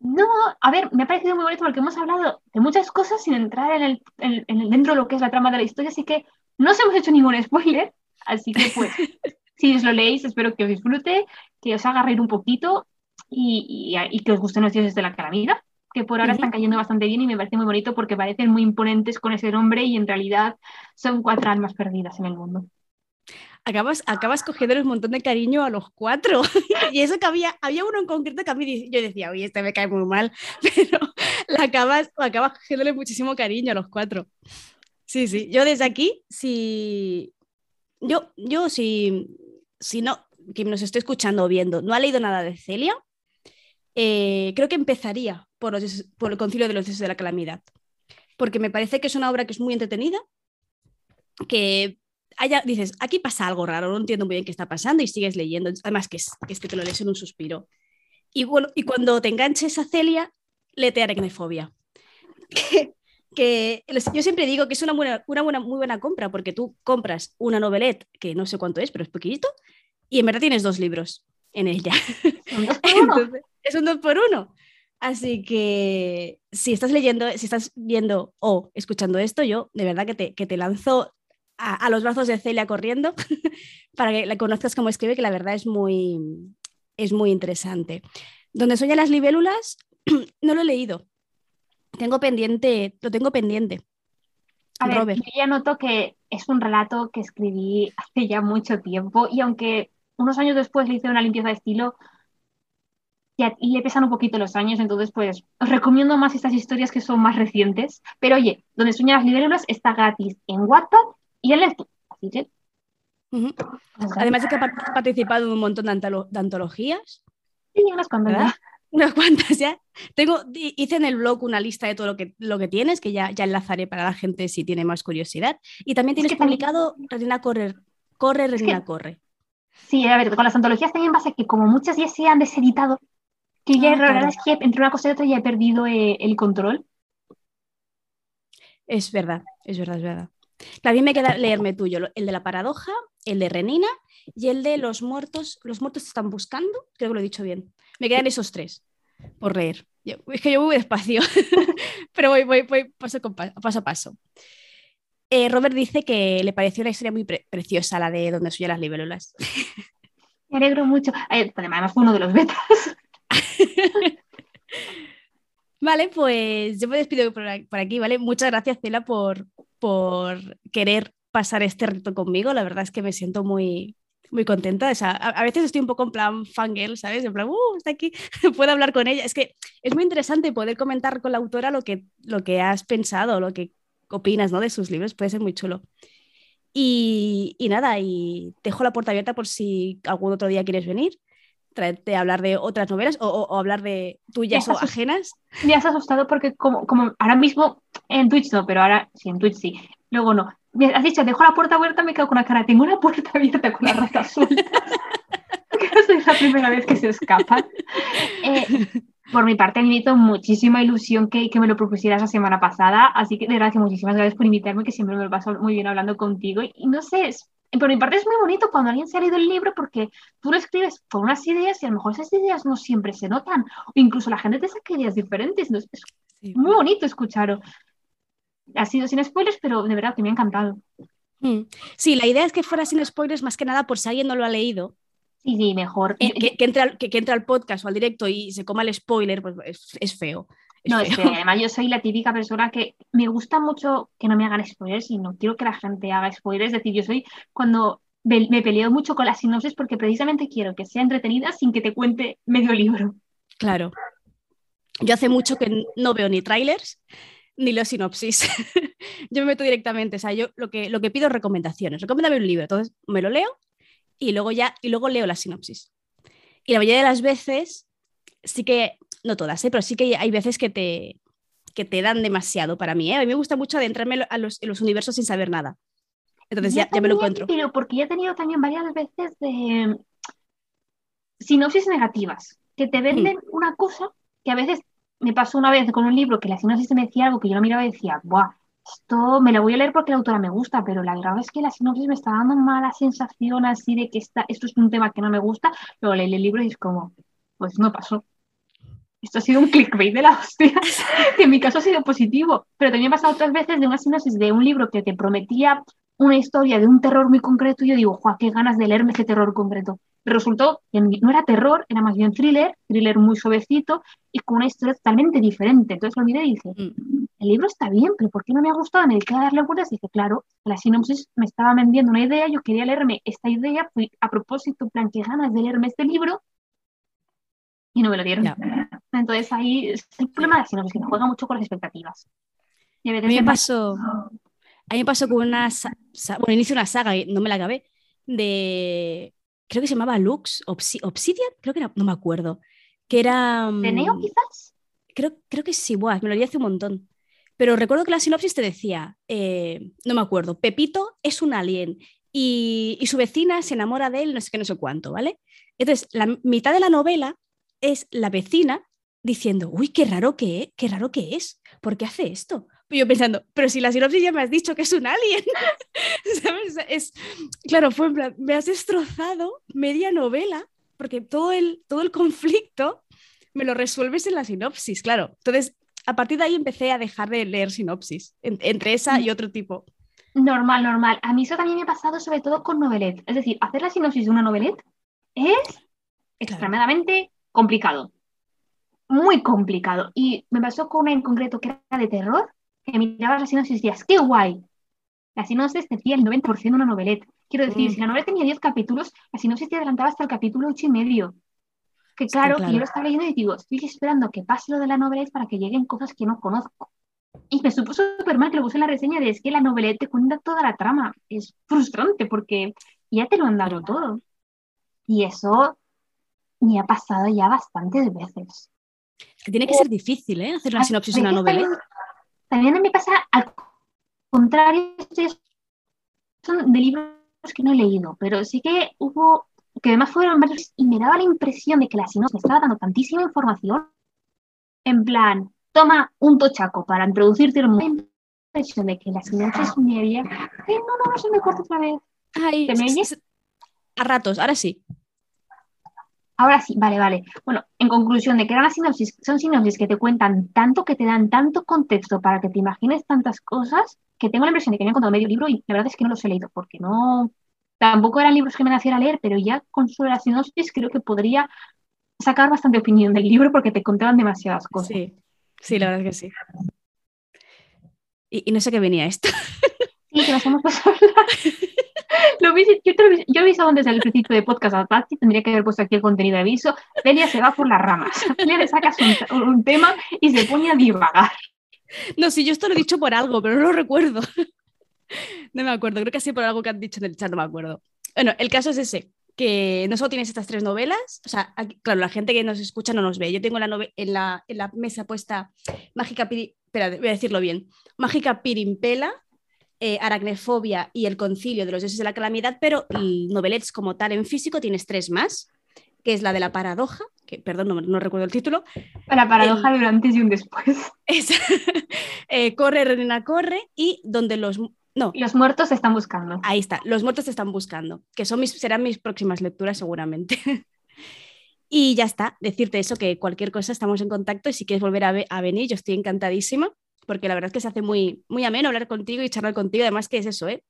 Speaker 2: No, a ver, me ha parecido muy bonito porque hemos hablado de muchas cosas sin entrar en el, en, dentro de lo que es la trama de la historia, así que no os hemos hecho ningún spoiler, así que pues si os lo leéis espero que os disfrute, que os haga reír un poquito y, que os gusten los dioses de la calamidad, que por ahora están cayendo bastante bien y me parece muy bonito porque parecen muy imponentes con ese nombre y en realidad son cuatro almas perdidas en el mundo
Speaker 1: acabas, acabas cogiéndole un montón de cariño a los cuatro. y eso que había, había uno en concreto que a mí yo decía, oye, este me cae muy mal, pero la acabas, acabas cogiéndole muchísimo cariño a los cuatro. Sí, sí, yo desde aquí, si yo, yo si, si no, que nos esté escuchando o viendo, no ha leído nada de Celia, eh, creo que empezaría por, por el concilio de los dioses de la calamidad, porque me parece que es una obra que es muy entretenida, que dices, aquí pasa algo raro, no entiendo muy bien qué está pasando y sigues leyendo. Además, que es que, te lo lees en un suspiro. Y, bueno, y cuando te enganches a Celia, lete Aracnefobia. que, yo siempre digo que es una, buena, una buena, muy buena compra porque tú compras una novelette que no sé cuánto es, pero es poquito, y en verdad tienes dos libros en ella. es un dos por uno. Así que si estás leyendo, si estás viendo o escuchando esto, yo de verdad que te, que te lanzo a, los brazos de Celia corriendo para que la conozcas como escribe, que la verdad es muy, es muy interesante. Donde sueñan las libélulas, no lo he leído. Tengo pendiente, lo tengo pendiente.
Speaker 2: A ver, yo ya noto que es un relato que escribí hace ya mucho tiempo y aunque unos años después le hice una limpieza de estilo, y le pesan un poquito los años, entonces pues os recomiendo más estas historias que son más recientes. Pero oye, donde sueñan las libélulas está gratis en Wattpad y en Lectu. Así que...
Speaker 1: Además de que ha participado en un montón de, antologías.
Speaker 2: Sí, unas cuantas
Speaker 1: Unas cuantas ya. Tengo, hice en el blog una lista de todo lo que, lo que tienes, que ya, ya enlazaré para la gente si tiene más curiosidad. Y también tienes publicado Reina Corre, Corre, Reina Corre.
Speaker 2: Sí, a ver, con las antologías también pasa que como muchas ya se han deseditado, que ya ah, es que entre una cosa y otra ya he perdido eh, el control.
Speaker 1: Es verdad, es verdad, es verdad. También me queda leerme tuyo, el de la paradoja, el de Renina y el de los muertos. Los muertos te están buscando, creo que lo he dicho bien. Me quedan esos tres por leer. es que yo voy despacio, pero voy, voy, voy paso, a paso. Eh, Robert dice que le pareció una historia muy preciosa la de Donde sueñan las libélulas.
Speaker 2: Me alegro mucho. Eh, además fue uno de los betas.
Speaker 1: vale, pues yo me despido por aquí, ¿vale? Muchas gracias, Cela, por, por querer pasar este reto conmigo. La verdad es que me siento muy, muy contenta. a, veces estoy un poco en plan fangirl, ¿sabes? En plan, uh, está aquí, puedo hablar con ella. Es que es muy interesante poder comentar con la autora lo que, lo que has pensado, lo que opinas ¿no? de sus libros, puede ser muy chulo. Y, y nada, y dejo la puerta abierta por si algún otro día quieres venir traerte a hablar de otras novelas o, hablar de tuyas o ajenas.
Speaker 2: Me has asustado porque como, como ahora mismo en Twitch no, pero ahora sí, en Twitch sí. Luego no. Me has dicho, dejo la puerta abierta, me quedo con la cara. Tengo una puerta abierta con la rata sueltas. no es la primera vez que se escapa. Eh, por mi parte, me hizo muchísima ilusión que, que, me lo propusieras la semana pasada, así que de verdad que muchísimas gracias por invitarme, que siempre me lo paso muy bien hablando contigo. Y, y no sé, por mi parte es muy bonito cuando alguien se ha leído el libro porque tú lo escribes con unas ideas y a lo mejor esas ideas no siempre se notan, o incluso la gente te saca ideas diferentes. Entonces, es muy bonito escucharlo. Ha sido sin spoilers, pero de verdad que me ha encantado.
Speaker 1: Mm. Sí, la idea es que fuera sin spoilers más que nada por si alguien no lo ha leído.
Speaker 2: Sí, sí, mejor.
Speaker 1: Eh, que, que, entre al, que, entre al, podcast o al directo y se coma el spoiler, pues es feo.
Speaker 2: No, es que además yo soy la típica persona que me gusta mucho que no me hagan spoilers y no quiero que la gente haga spoilers. Es decir, yo soy cuando me peleo mucho con las sinopsis porque precisamente quiero que sea entretenida sin que te cuente medio libro.
Speaker 1: Claro. Yo hace mucho que no veo ni trailers ni los sinopsis. yo me meto directamente, o sea, yo lo que, lo que pido es recomendaciones. Recomiéndame un libro, entonces me lo leo y luego ya, y luego leo la sinopsis. Y la mayoría de las veces sí que no todas, ¿eh? pero sí que hay veces que te, que te dan demasiado para mí. ¿eh? A mí me gusta mucho adentrarme a los, en los universos sin saber nada. Entonces ya, ya, me lo encuentro.
Speaker 2: Pero porque ya he tenido también varias veces de sinopsis negativas, que te venden hmm. una cosa que a veces me pasó una vez con un libro que la sinopsis me decía algo que yo lo miraba y decía, ¡buah! Esto me lo voy a leer porque la autora me gusta, pero la verdad es que la sinopsis me está dando mala sensación así de que está, esto es un tema que no me gusta. Luego leí el libro y es como, pues no pasó esto ha sido un clickbait de la hostia, que en mi caso ha sido positivo, pero también ha pasado otras veces de una sinopsis de un libro que te prometía una historia de un terror muy concreto y yo digo, ¡juá, qué ganas de leerme ese terror concreto! resultó que no era terror, era más bien thriller, thriller muy suavecito y con una historia totalmente diferente. Entonces lo miré y dije, mm. el libro está bien, pero ¿por qué no me ha gustado? Me dediqué a darle vueltas y dije, claro, la sinopsis me estaba vendiendo una idea, yo quería leerme esta idea, fui a propósito, plan, qué ganas de leerme este libro y no me lo dieron. Entonces ahí es el problema de la que juega mucho con las expectativas.
Speaker 1: a, mí me pasó, a mí me pasó con una, bueno, inicio una saga, y no me la acabé, de, creo que se llamaba Lux, Obsidian, creo que era, no me acuerdo, que era...
Speaker 2: ¿De Neo mm, quizás?
Speaker 1: Creo, creo que sí, buah, me lo leí hace un montón. Pero recuerdo que la sinopsis te decía, eh, no me acuerdo, Pepito es un alien y, y, su vecina se enamora de él, no sé qué, no sé cuánto, ¿vale? Entonces, la mitad de la novela es la vecina diciendo, uy, qué raro que es, qué raro que es, ¿por qué hace esto? Y yo pensando, pero si la sinopsis ya me has dicho que es un alien, ¿sabes? Es, claro, fue en plan, me has destrozado media novela, porque todo el, todo el conflicto me lo resuelves en la sinopsis, claro. Entonces, a partir de ahí empecé a dejar de leer sinopsis, entre esa y otro tipo.
Speaker 2: Normal, normal. A mí eso también me ha pasado sobre todo con novelet. Es decir, hacer la sinopsis de una novelet es extremadamente complicado. Muy complicado. Y me pasó con una en concreto que era de terror, que mirabas la sinopsis y decías, ¡qué guay! La sinopsis decía el 90% de una novelette. Quiero decir,
Speaker 1: Mm.
Speaker 2: si la novela tenía 10 capítulos, la sinopsis te adelantaba hasta el capítulo 8 y medio. Que
Speaker 1: Sí,
Speaker 2: claro, que
Speaker 1: claro.
Speaker 2: yo lo estaba leyendo y digo, estoy esperando que pase lo de la novelette para que lleguen cosas que no conozco. Y me supo súper mal que lo puse en la reseña de es que la novelette te cuenta toda la trama. Es frustrante porque ya te lo han dado todo. Y eso me ha pasado ya bastantes veces.
Speaker 1: Que tiene que ser difícil, ¿eh? Hacer una sinopsis de una novela.
Speaker 2: También, también me pasa al contrario, son de libros que no he leído, pero sí que hubo, que además fueron varios, y me daba la impresión de que la sinopsis me estaba dando tantísima información, en plan, toma un tochaco para introducirte el mundo. La impresión de que la sinopsis me había... Ay, no, no, no se me corta otra vez.
Speaker 1: Ay,
Speaker 2: ¿Te me
Speaker 1: s-
Speaker 2: oyes?
Speaker 1: s- A ratos, ahora sí.
Speaker 2: Ahora sí, vale, vale. Bueno, en conclusión, de que eran las sinopsis, son sinopsis que te cuentan tanto, que te dan tanto contexto para que te imagines tantas cosas, que tengo la impresión de que me han contado medio libro y la verdad es que no los he leído, porque no, tampoco eran libros que me naciera leer, pero ya con solo la sinopsis creo que podría sacar bastante opinión del libro porque te contaban demasiadas cosas.
Speaker 1: Sí, sí, la verdad es que sí. Y, y no sé qué venía esto.
Speaker 2: Sí, que nos hemos pasado. Lo hubiese- yo, te lo yo desde el principio de podcast a Tati, tendría que haber puesto aquí el contenido de aviso. Delia se va por las ramas. Delia le sacas un, tema y se pone a divagar.
Speaker 1: No, sí, yo esto lo he dicho por algo, pero no lo recuerdo. No me acuerdo, creo que sí por algo que han dicho en el chat, no me acuerdo. Bueno, el caso es ese, que no solo tienes estas tres novelas, o sea, claro, la gente que nos escucha no nos ve. Yo tengo la en, la, en la mesa puesta Mágica Piri, voy a decirlo bien, Mágica Pirimpela, eh, Aracnefobia y El Concilio de los Dioses de la Calamidad, pero novelets como tal en físico tienes tres más, que es la de la paradoja, que perdón, no, no recuerdo el título,
Speaker 2: La paradoja de un antes y un después.
Speaker 1: es eh, Corre, Renena, corre, y donde los... No,
Speaker 2: Los muertos se están buscando.
Speaker 1: ahí está, Los muertos te están buscando, que son mis, serán mis próximas lecturas seguramente. y ya está, decirte eso, que cualquier cosa estamos en contacto y si quieres volver a, ve- a venir, yo estoy encantadísima, porque la verdad es que se hace muy, muy ameno hablar contigo y charlar contigo, además que es eso, ¿eh?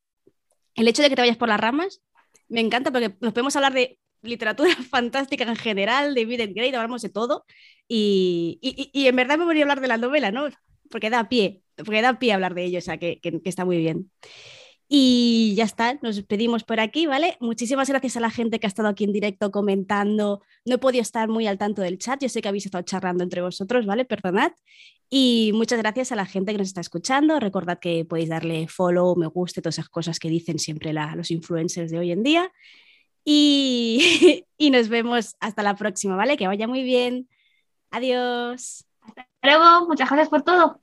Speaker 1: El hecho de que te vayas por las ramas me encanta porque nos podemos hablar de literatura fantástica en general, de Vida Grey, hablamos de todo y, y- y- en verdad me voy a hablar de la novela, ¿no? Porque da pie, porque da pie hablar de ello, o sea, que, que- que está muy bien. Y ya está, nos despedimos por aquí, ¿vale? Muchísimas gracias a la gente que ha estado aquí en directo comentando. No he podido estar muy al tanto del chat, yo sé que habéis estado charlando entre vosotros, ¿vale? Perdonad. Y muchas gracias a la gente que nos está escuchando. Recordad que podéis darle follow, me guste, todas esas cosas que dicen siempre los influencers de hoy en día. Y, y nos vemos hasta la próxima, ¿vale? Que vaya muy bien. Adiós.
Speaker 2: Hasta luego, muchas gracias por todo.